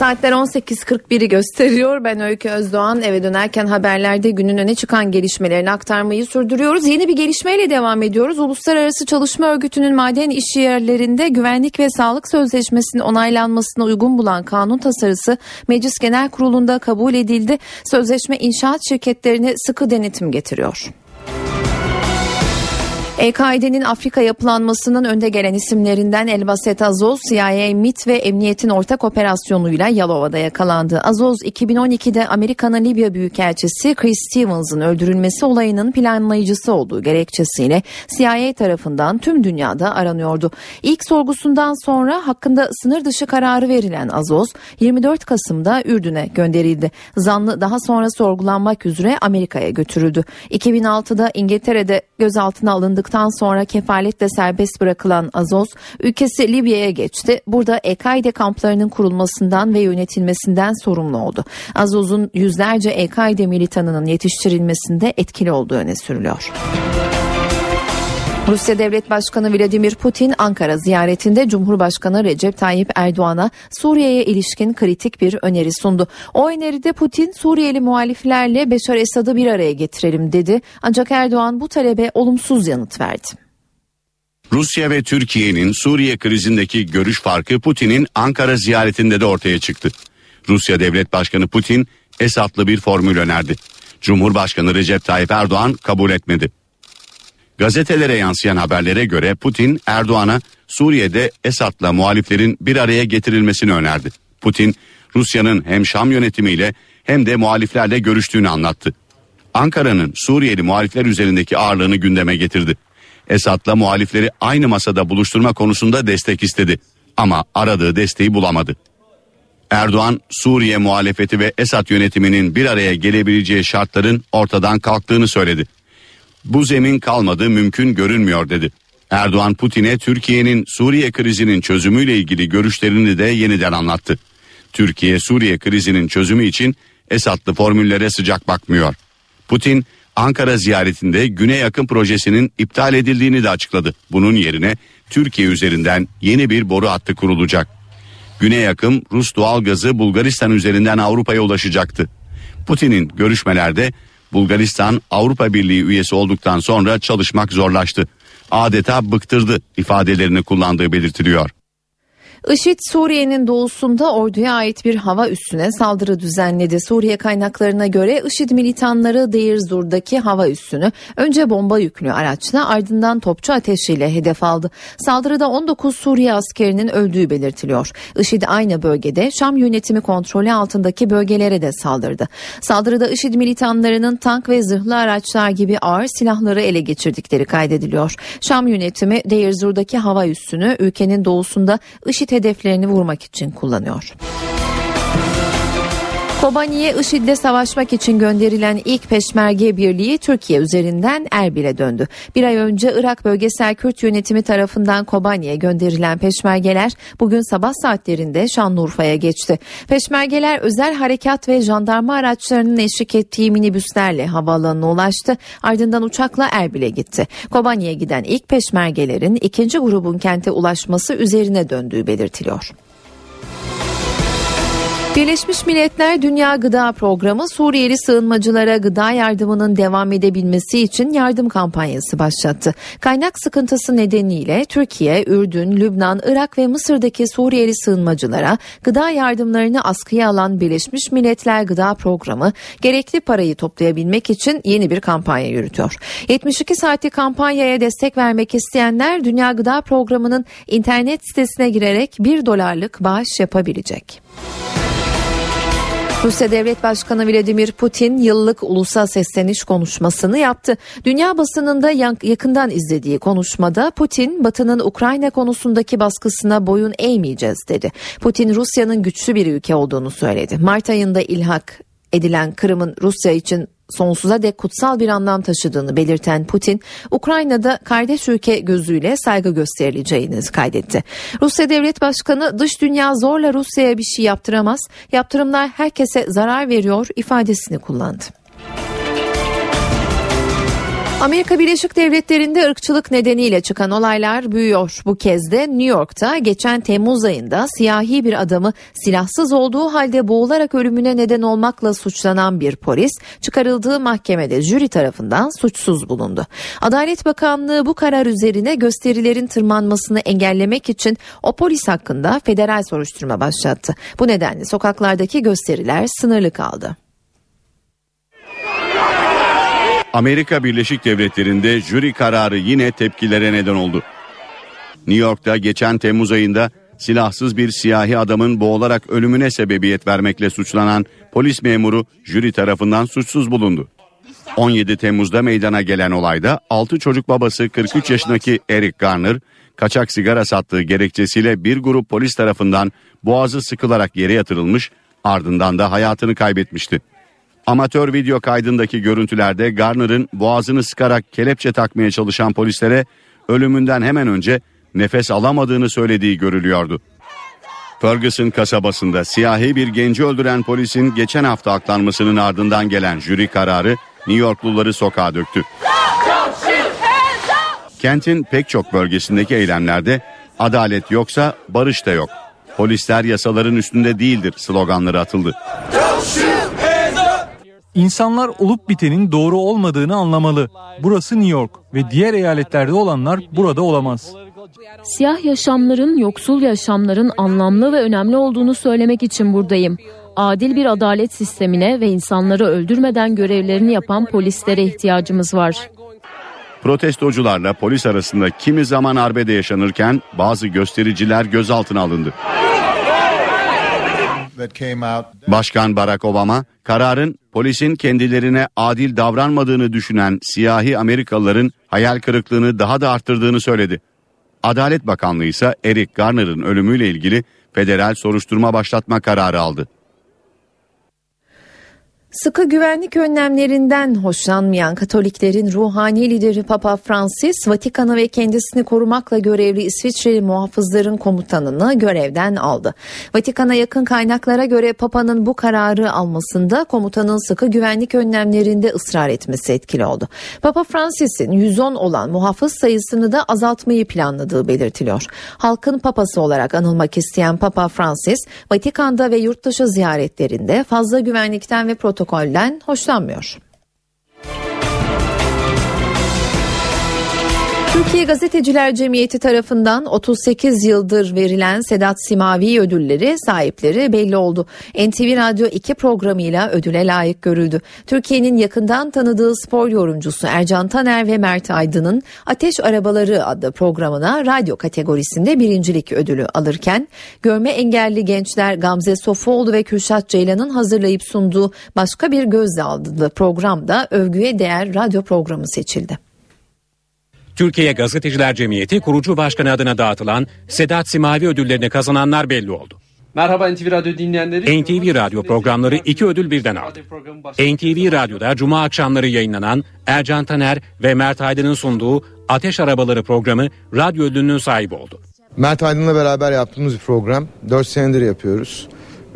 Saatler 18.41'i gösteriyor. Ben Öykü Özdoğan eve dönerken haberlerde günün öne çıkan gelişmelerini aktarmayı sürdürüyoruz. Yeni bir gelişmeyle devam ediyoruz. Uluslararası Çalışma Örgütü'nün maden iş yerlerinde güvenlik ve sağlık sözleşmesinin onaylanmasına uygun bulan kanun tasarısı Meclis Genel Kurulu'nda kabul edildi. Sözleşme inşaat şirketlerine sıkı denetim getiriyor. EKİD'nin Afrika yapılanmasının önde gelen isimlerinden Elbaset Azoz, CIA, MIT ve Emniyet'in ortak operasyonuyla Yalova'da yakalandı. Azoz 2012'de Amerika'nın Libya Büyükelçisi Chris Stevens'ın öldürülmesi olayının planlayıcısı olduğu gerekçesiyle CIA tarafından tüm dünyada aranıyordu. İlk sorgusundan sonra hakkında sınır dışı kararı verilen Azoz 24 Kasım'da Ürdün'e gönderildi. Zanlı daha sonra sorgulanmak üzere Amerika'ya götürüldü. 2006'da İngiltere'de gözaltına alındıktan sonra kefaletle serbest bırakılan Azoz ülkesi Libya'ya geçti. Burada EKİD kamplarının kurulmasından ve yönetilmesinden sorumlu oldu. Azoz'un yüzlerce EKİD militanının yetiştirilmesinde etkili olduğu öne sürülüyor. Rusya Devlet Başkanı Vladimir Putin Ankara ziyaretinde Cumhurbaşkanı Recep Tayyip Erdoğan'a Suriye'ye ilişkin kritik bir öneri sundu. O öneride Putin Suriyeli muhaliflerle Beşar Esad'ı bir araya getirelim dedi. Ancak Erdoğan bu talebe olumsuz yanıt verdi. Rusya ve Türkiye'nin Suriye krizindeki görüş farkı Putin'in Ankara ziyaretinde de ortaya çıktı. Rusya Devlet Başkanı Putin Esad'lı bir formül önerdi. Cumhurbaşkanı Recep Tayyip Erdoğan kabul etmedi. Gazetelere yansıyan haberlere göre Putin Erdoğan'a Suriye'de Esad'la muhaliflerin bir araya getirilmesini önerdi. Putin Rusya'nın hem Şam yönetimiyle hem de muhaliflerle görüştüğünü anlattı. Ankara'nın Suriyeli muhalifler üzerindeki ağırlığını gündeme getirdi. Esad'la muhalifleri aynı masada buluşturma konusunda destek istedi ama aradığı desteği bulamadı. Erdoğan Suriye muhalefeti ve Esad yönetiminin bir araya gelebileceği şartların ortadan kalktığını söyledi. Bu zemin kalmadı mümkün görünmüyor dedi. Erdoğan Putin'e Türkiye'nin Suriye krizinin çözümüyle ilgili görüşlerini de yeniden anlattı. Türkiye Suriye krizinin çözümü için Esad'lı formüllere sıcak bakmıyor. Putin Ankara ziyaretinde Güney Yakın projesinin iptal edildiğini de açıkladı. Bunun yerine Türkiye üzerinden yeni bir boru hattı kurulacak. Güney Yakın Rus doğalgazı Bulgaristan üzerinden Avrupa'ya ulaşacaktı. Putin'in görüşmelerde Bulgaristan Avrupa Birliği üyesi olduktan sonra çalışmak zorlaştı. Adeta bıktırdı ifadelerini kullandığı belirtiliyor. IŞİD Suriye'nin doğusunda orduya ait bir hava üssüne saldırı düzenledi. Suriye kaynaklarına göre IŞİD militanları Deir Zur'daki hava üssünü önce bomba yüklü araçla ardından topçu ateşiyle hedef aldı. Saldırıda 19 Suriye askerinin öldüğü belirtiliyor. IŞİD aynı bölgede Şam yönetimi kontrolü altındaki bölgelere de saldırdı. Saldırıda IŞİD militanlarının tank ve zırhlı araçlar gibi ağır silahları ele geçirdikleri kaydediliyor. Şam yönetimi Deir Zur'daki hava üssünü ülkenin doğusunda IŞİD hedeflerini vurmak için kullanıyor. Kobani'ye IŞİD'le savaşmak için gönderilen ilk peşmerge birliği Türkiye üzerinden Erbil'e döndü. Bir ay önce Irak Bölgesel Kürt Yönetimi tarafından Kobani'ye gönderilen peşmergeler bugün sabah saatlerinde Şanlıurfa'ya geçti. Peşmergeler özel harekat ve jandarma araçlarının eşlik ettiği minibüslerle havaalanına ulaştı. Ardından uçakla Erbil'e gitti. Kobani'ye giden ilk peşmergelerin ikinci grubun kente ulaşması üzerine döndüğü belirtiliyor. Birleşmiş Milletler Dünya Gıda Programı Suriyeli sığınmacılara gıda yardımının devam edebilmesi için yardım kampanyası başlattı. Kaynak sıkıntısı nedeniyle Türkiye, Ürdün, Lübnan, Irak ve Mısır'daki Suriyeli sığınmacılara gıda yardımlarını askıya alan Birleşmiş Milletler Gıda Programı gerekli parayı toplayabilmek için yeni bir kampanya yürütüyor. 72 saatlik kampanyaya destek vermek isteyenler Dünya Gıda Programı'nın internet sitesine girerek 1 dolarlık bağış yapabilecek. Rusya Devlet Başkanı Vladimir Putin yıllık ulusal sesleniş konuşmasını yaptı. Dünya basınında yakından izlediği konuşmada Putin Batı'nın Ukrayna konusundaki baskısına boyun eğmeyeceğiz dedi. Putin Rusya'nın güçlü bir ülke olduğunu söyledi. Mart ayında ilhak edilen Kırım'ın Rusya için sonsuza dek kutsal bir anlam taşıdığını belirten Putin, Ukrayna'da kardeş ülke gözüyle saygı gösterileceğini kaydetti. Rusya Devlet Başkanı dış dünya zorla Rusya'ya bir şey yaptıramaz, yaptırımlar herkese zarar veriyor ifadesini kullandı. Amerika Birleşik Devletleri'nde ırkçılık nedeniyle çıkan olaylar büyüyor. Bu kez de New York'ta geçen Temmuz ayında siyahi bir adamı silahsız olduğu halde boğularak ölümüne neden olmakla suçlanan bir polis çıkarıldığı mahkemede jüri tarafından suçsuz bulundu. Adalet Bakanlığı bu karar üzerine gösterilerin tırmanmasını engellemek için o polis hakkında federal soruşturma başlattı. Bu nedenle sokaklardaki gösteriler sınırlı kaldı. Amerika Birleşik Devletleri'nde jüri kararı yine tepkilere neden oldu. New York'ta geçen Temmuz ayında silahsız bir siyahi adamın boğularak ölümüne sebebiyet vermekle suçlanan polis memuru jüri tarafından suçsuz bulundu. 17 Temmuz'da meydana gelen olayda 6 çocuk babası 43 yaşındaki Eric Garner kaçak sigara sattığı gerekçesiyle bir grup polis tarafından boğazı sıkılarak yere yatırılmış ardından da hayatını kaybetmişti. Amatör video kaydındaki görüntülerde Garner'ın boğazını sıkarak kelepçe takmaya çalışan polislere ölümünden hemen önce nefes alamadığını söylediği görülüyordu. Ferguson kasabasında siyahi bir genci öldüren polisin geçen hafta aklanmasının ardından gelen jüri kararı New Yorkluları sokağa döktü. Kentin pek çok bölgesindeki eylemlerde adalet yoksa barış da yok. Polisler yasaların üstünde değildir sloganları atıldı. İnsanlar olup bitenin doğru olmadığını anlamalı. Burası New York ve diğer eyaletlerde olanlar burada olamaz. Siyah yaşamların, yoksul yaşamların anlamlı ve önemli olduğunu söylemek için buradayım. Adil bir adalet sistemine ve insanları öldürmeden görevlerini yapan polislere ihtiyacımız var. Protestocularla polis arasında kimi zaman arbede yaşanırken bazı göstericiler gözaltına alındı. Başkan Barack Obama kararın polisin kendilerine adil davranmadığını düşünen siyahi Amerikalıların hayal kırıklığını daha da arttırdığını söyledi. Adalet Bakanlığı ise Eric Garner'ın ölümüyle ilgili federal soruşturma başlatma kararı aldı. Sıkı güvenlik önlemlerinden hoşlanmayan Katoliklerin ruhani lideri Papa Francis, Vatikan'ı ve kendisini korumakla görevli İsviçreli muhafızların komutanını görevden aldı. Vatikan'a yakın kaynaklara göre Papa'nın bu kararı almasında komutanın sıkı güvenlik önlemlerinde ısrar etmesi etkili oldu. Papa Francis'in 110 olan muhafız sayısını da azaltmayı planladığı belirtiliyor. Halkın papası olarak anılmak isteyen Papa Francis, Vatikan'da ve yurtdışı ziyaretlerinde fazla güvenlikten ve protokolden hoşlanmıyor. Türkiye Gazeteciler Cemiyeti tarafından 38 yıldır verilen Sedat Simavi ödülleri sahipleri belli oldu. NTV Radyo 2 programıyla ödüle layık görüldü. Türkiye'nin yakından tanıdığı spor yorumcusu Ercan Taner ve Mert Aydın'ın Ateş Arabaları adlı programına radyo kategorisinde birincilik ödülü alırken görme engelli gençler Gamze Sofuoğlu ve Kürşat Ceylan'ın hazırlayıp sunduğu başka bir gözle adlı programda övgüye değer radyo programı seçildi. Türkiye Gazeteciler Cemiyeti kurucu başkanı adına dağıtılan Sedat Simavi ödüllerini kazananlar belli oldu. Merhaba NTV Radyo dinleyenleri. NTV Radyo programları iki ödül birden aldı. NTV Radyo'da Cuma akşamları yayınlanan Ercan Taner ve Mert Aydın'ın sunduğu Ateş Arabaları programı radyo ödülünün sahibi oldu. Mert Aydın'la beraber yaptığımız bir program. 4 senedir yapıyoruz.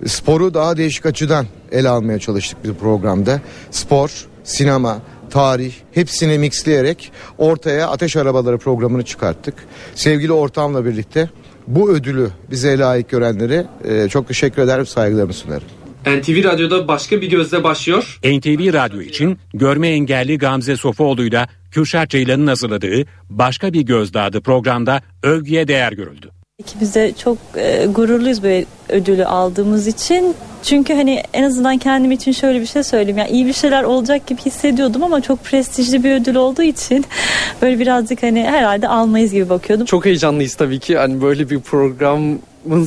Sporu daha değişik açıdan ele almaya çalıştık bir programda. Spor, sinema, tarih hepsini mixleyerek ortaya Ateş Arabaları programını çıkarttık. Sevgili ortamla birlikte bu ödülü bize layık görenlere e, çok teşekkür ederim, saygılarımı sunarım. NTV Radyo'da başka bir gözle başlıyor. NTV Radyo için görme engelli Gamze Sofuoğlu'yla Kürşat Ceylan'ın hazırladığı Başka Bir Gözle adlı programda övgüye değer görüldü. İkimiz de çok e, gururluyuz böyle ödülü aldığımız için. Çünkü hani en azından kendim için şöyle bir şey söyleyeyim. Yani iyi bir şeyler olacak gibi hissediyordum ama çok prestijli bir ödül olduğu için böyle birazcık hani herhalde almayız gibi bakıyordum. Çok heyecanlıyız tabii ki. Hani böyle bir programın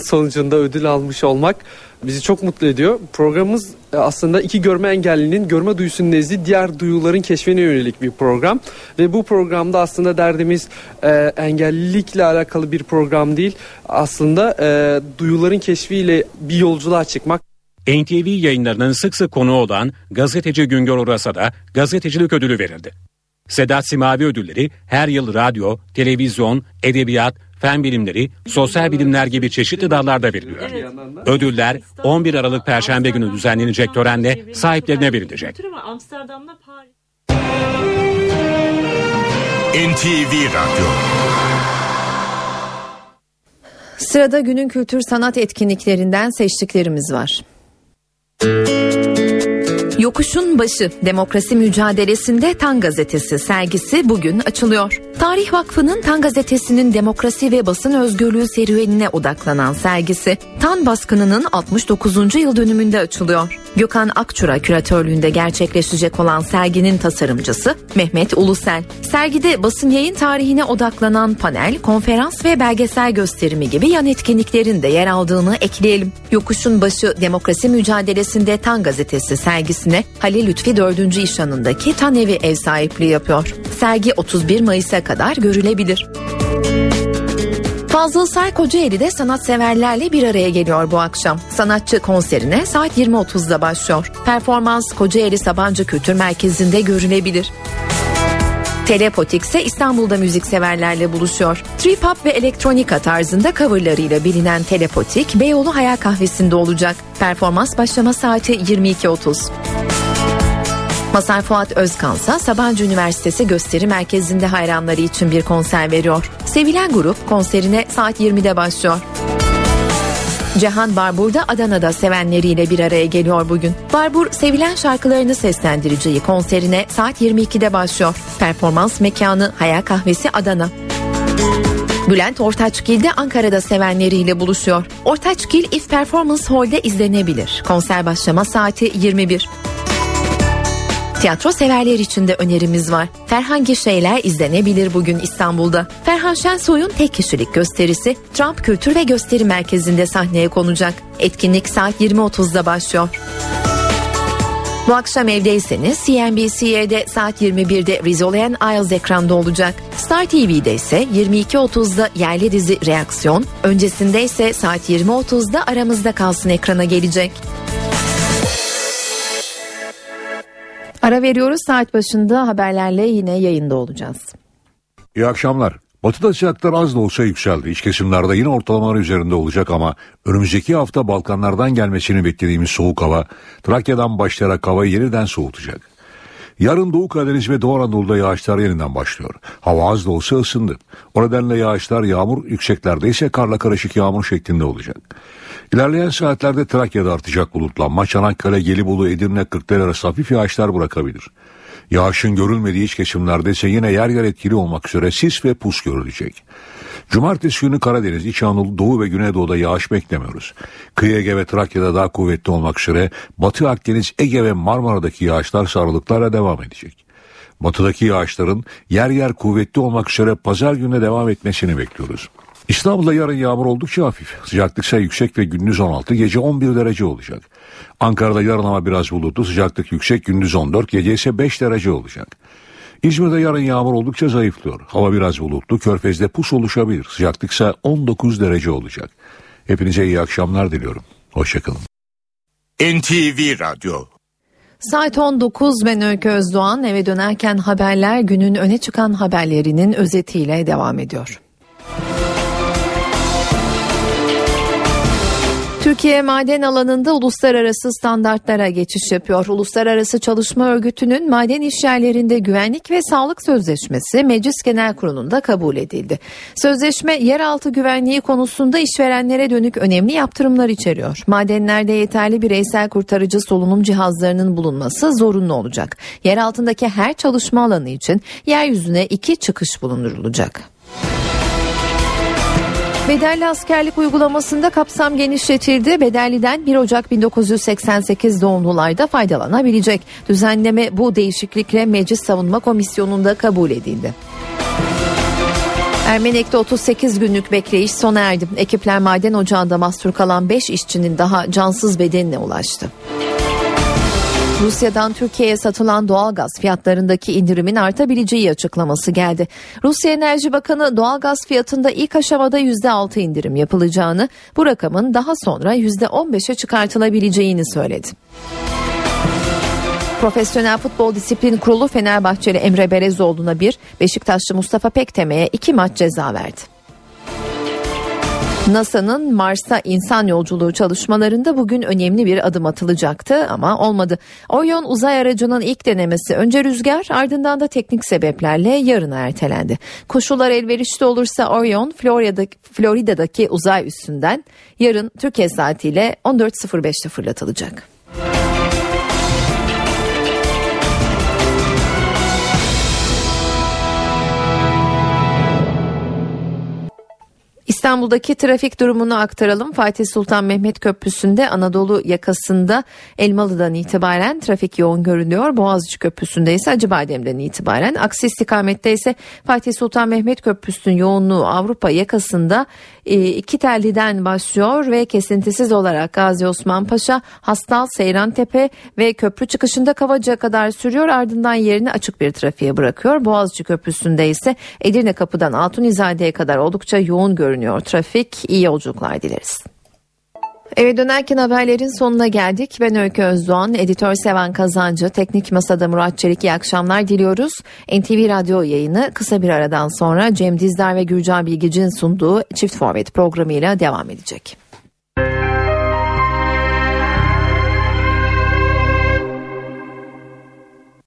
sonucunda ödül almış olmak bizi çok mutlu ediyor. Programımız e, aslında iki görme engellinin görme duyusunun nezli diğer duyuların keşfine yönelik bir program. Ve bu programda aslında derdimiz e, engellilikle alakalı bir program değil. Aslında e, duyuların keşfiyle bir yolculuğa çıkmak. NTV yayınlarının sık sık konu olan gazeteci Güngör Uras'a da gazetecilik ödülü verildi. Sedat Simavi ödülleri her yıl radyo, televizyon, edebiyat, fen bilimleri, sosyal bilimler gibi çeşitli dallarda veriliyor. Ödüller 11 Aralık Perşembe günü düzenlenecek törenle sahiplerine verilecek. NTV Radyo Sırada günün kültür sanat etkinliklerinden seçtiklerimiz var. Yokuşun Başı Demokrasi Mücadelesinde Tan Gazetesi sergisi bugün açılıyor. Tarih Vakfı'nın Tan Gazetesi'nin demokrasi ve basın özgürlüğü serüvenine odaklanan sergisi Tan baskınının 69. yıl dönümünde açılıyor. Gökhan Akçura küratörlüğünde gerçekleşecek olan serginin tasarımcısı Mehmet Ulusel. Sergide basın yayın tarihine odaklanan panel, konferans ve belgesel gösterimi gibi yan etkinliklerin de yer aldığını ekleyelim. Yokuşun Başı Demokrasi Mücadelesinde Tan Gazetesi sergisine Halil Lütfi 4. İşhanı'ndaki Tan Evi ev sahipliği yapıyor. Sergi 31 Mayıs'a kadar görülebilir. Fazıl Say Kocaeli'de sanatseverlerle bir araya geliyor bu akşam. Sanatçı konserine saat 20.30'da başlıyor. Performans Kocaeli Sabancı Kültür Merkezi'nde görülebilir. Telepotik ise İstanbul'da müzikseverlerle buluşuyor. Trip hop ve elektronika tarzında coverlarıyla bilinen Telepotik Beyoğlu Hayal Kahvesi'nde olacak. Performans başlama saati 22.30. Masar Fuat Özkansa Sabancı Üniversitesi Gösteri Merkezi'nde hayranları için bir konser veriyor. Sevilen grup konserine saat 20'de başlıyor. Cihan Barbur da Adana'da sevenleriyle bir araya geliyor bugün. Barbur sevilen şarkılarını seslendireceği konserine saat 22'de başlıyor. Performans mekanı Hayal Kahvesi Adana. Bülent Ortaçgil de Ankara'da sevenleriyle buluşuyor. Ortaçgil If Performance Hall'de izlenebilir. Konser başlama saati 21. Tiyatro severler için de önerimiz var. Ferhan Gişeyler izlenebilir bugün İstanbul'da. Ferhan Şensoy'un tek kişilik gösterisi Trump Kültür ve Gösteri Merkezi'nde sahneye konacak. Etkinlik saat 20.30'da başlıyor. Bu akşam evdeyseniz CNBC'de saat 21'de Rizzolayan Isles ekranda olacak. Star TV'de ise 22.30'da yerli dizi Reaksiyon, öncesinde ise saat 20.30'da aramızda kalsın ekrana gelecek. Ara veriyoruz saat başında haberlerle yine yayında olacağız. İyi akşamlar. Batıda sıcaklar az da olsa yükseldi. İç kesimlerde yine ortalamalar üzerinde olacak ama önümüzdeki hafta Balkanlardan gelmesini beklediğimiz soğuk hava Trakya'dan başlayarak havayı yeniden soğutacak. Yarın Doğu Karadeniz ve Doğu Anadolu'da yağışlar yeniden başlıyor. Hava az da olsa ısındı. O nedenle yağışlar yağmur yükseklerde ise karla karışık yağmur şeklinde olacak. İlerleyen saatlerde Trakya'da artacak bulutlanma, Çanakkale, Gelibolu, Edirne, Kırklareli arası hafif yağışlar bırakabilir. Yağışın görülmediği iç kesimlerde ise yine yer yer etkili olmak üzere sis ve pus görülecek. Cumartesi günü Karadeniz, İç Anadolu, Doğu ve Güneydoğu'da yağış beklemiyoruz. Kıyı Ege ve Trakya'da daha kuvvetli olmak üzere Batı Akdeniz, Ege ve Marmara'daki yağışlar sarılıklarla devam edecek. Batıdaki yağışların yer yer kuvvetli olmak üzere pazar gününe devam etmesini bekliyoruz. İstanbul'da yarın yağmur oldukça hafif. Sıcaklık ise yüksek ve gündüz 16, gece 11 derece olacak. Ankara'da yarın ama biraz bulutlu, sıcaklık yüksek, gündüz 14, gece ise 5 derece olacak. İzmir'de yarın yağmur oldukça zayıflıyor. Hava biraz bulutlu, körfezde pus oluşabilir. Sıcaklık ise 19 derece olacak. Hepinize iyi akşamlar diliyorum. Hoşçakalın. NTV Radyo Saat 19 ben Öykü Özdoğan eve dönerken haberler günün öne çıkan haberlerinin özetiyle devam ediyor. Türkiye maden alanında uluslararası standartlara geçiş yapıyor. Uluslararası Çalışma Örgütü'nün maden işyerlerinde güvenlik ve sağlık sözleşmesi Meclis Genel Kurulu'nda kabul edildi. Sözleşme yeraltı güvenliği konusunda işverenlere dönük önemli yaptırımlar içeriyor. Madenlerde yeterli bireysel kurtarıcı solunum cihazlarının bulunması zorunlu olacak. Yer altındaki her çalışma alanı için yeryüzüne iki çıkış bulundurulacak. Bedelli askerlik uygulamasında kapsam genişletildi. Bedelliden 1 Ocak 1988 doğumlular da faydalanabilecek. Düzenleme bu değişiklikle Meclis Savunma Komisyonu'nda kabul edildi. Ermenek'te 38 günlük bekleyiş sona erdi. Ekipler maden ocağında mahsur kalan 5 işçinin daha cansız bedenine ulaştı. Rusya'dan Türkiye'ye satılan doğalgaz fiyatlarındaki indirimin artabileceği açıklaması geldi. Rusya Enerji Bakanı doğalgaz fiyatında ilk aşamada %6 indirim yapılacağını, bu rakamın daha sonra %15'e çıkartılabileceğini söyledi. Profesyonel Futbol Disiplin Kurulu Fenerbahçeli Emre Berezoğlu'na bir, Beşiktaşlı Mustafa Pekteme'ye iki maç ceza verdi. NASA'nın Mars'a insan yolculuğu çalışmalarında bugün önemli bir adım atılacaktı ama olmadı. Orion uzay aracının ilk denemesi önce rüzgar ardından da teknik sebeplerle yarına ertelendi. Koşullar elverişli olursa Orion Florida'daki, Florida'daki uzay üssünden yarın Türkiye saatiyle 14.05'te fırlatılacak. İstanbul'daki trafik durumunu aktaralım. Fatih Sultan Mehmet Köprüsü'nde Anadolu yakasında Elmalı'dan itibaren trafik yoğun görünüyor. Boğaziçi Köprüsü'nde ise Acıbadem'den itibaren. Aksi istikamette ise Fatih Sultan Mehmet Köprüsü'nün yoğunluğu Avrupa yakasında iki telliden başlıyor ve kesintisiz olarak Gazi Osman Paşa, Hastal, Seyrantepe ve köprü çıkışında Kavacık'a kadar sürüyor. Ardından yerini açık bir trafiğe bırakıyor. Boğaziçi Köprüsü'nde ise Edirne Kapı'dan Altunizade'ye kadar oldukça yoğun görünüyor trafik. İyi yolculuklar dileriz. Eve dönerken haberlerin sonuna geldik. Ben Öykü Özdoğan, editör Sevan Kazancı, teknik masada Murat Çelik iyi akşamlar diliyoruz. NTV Radyo yayını kısa bir aradan sonra Cem Dizdar ve Gürcan Bilgici'nin sunduğu Çift Forvet programıyla devam edecek.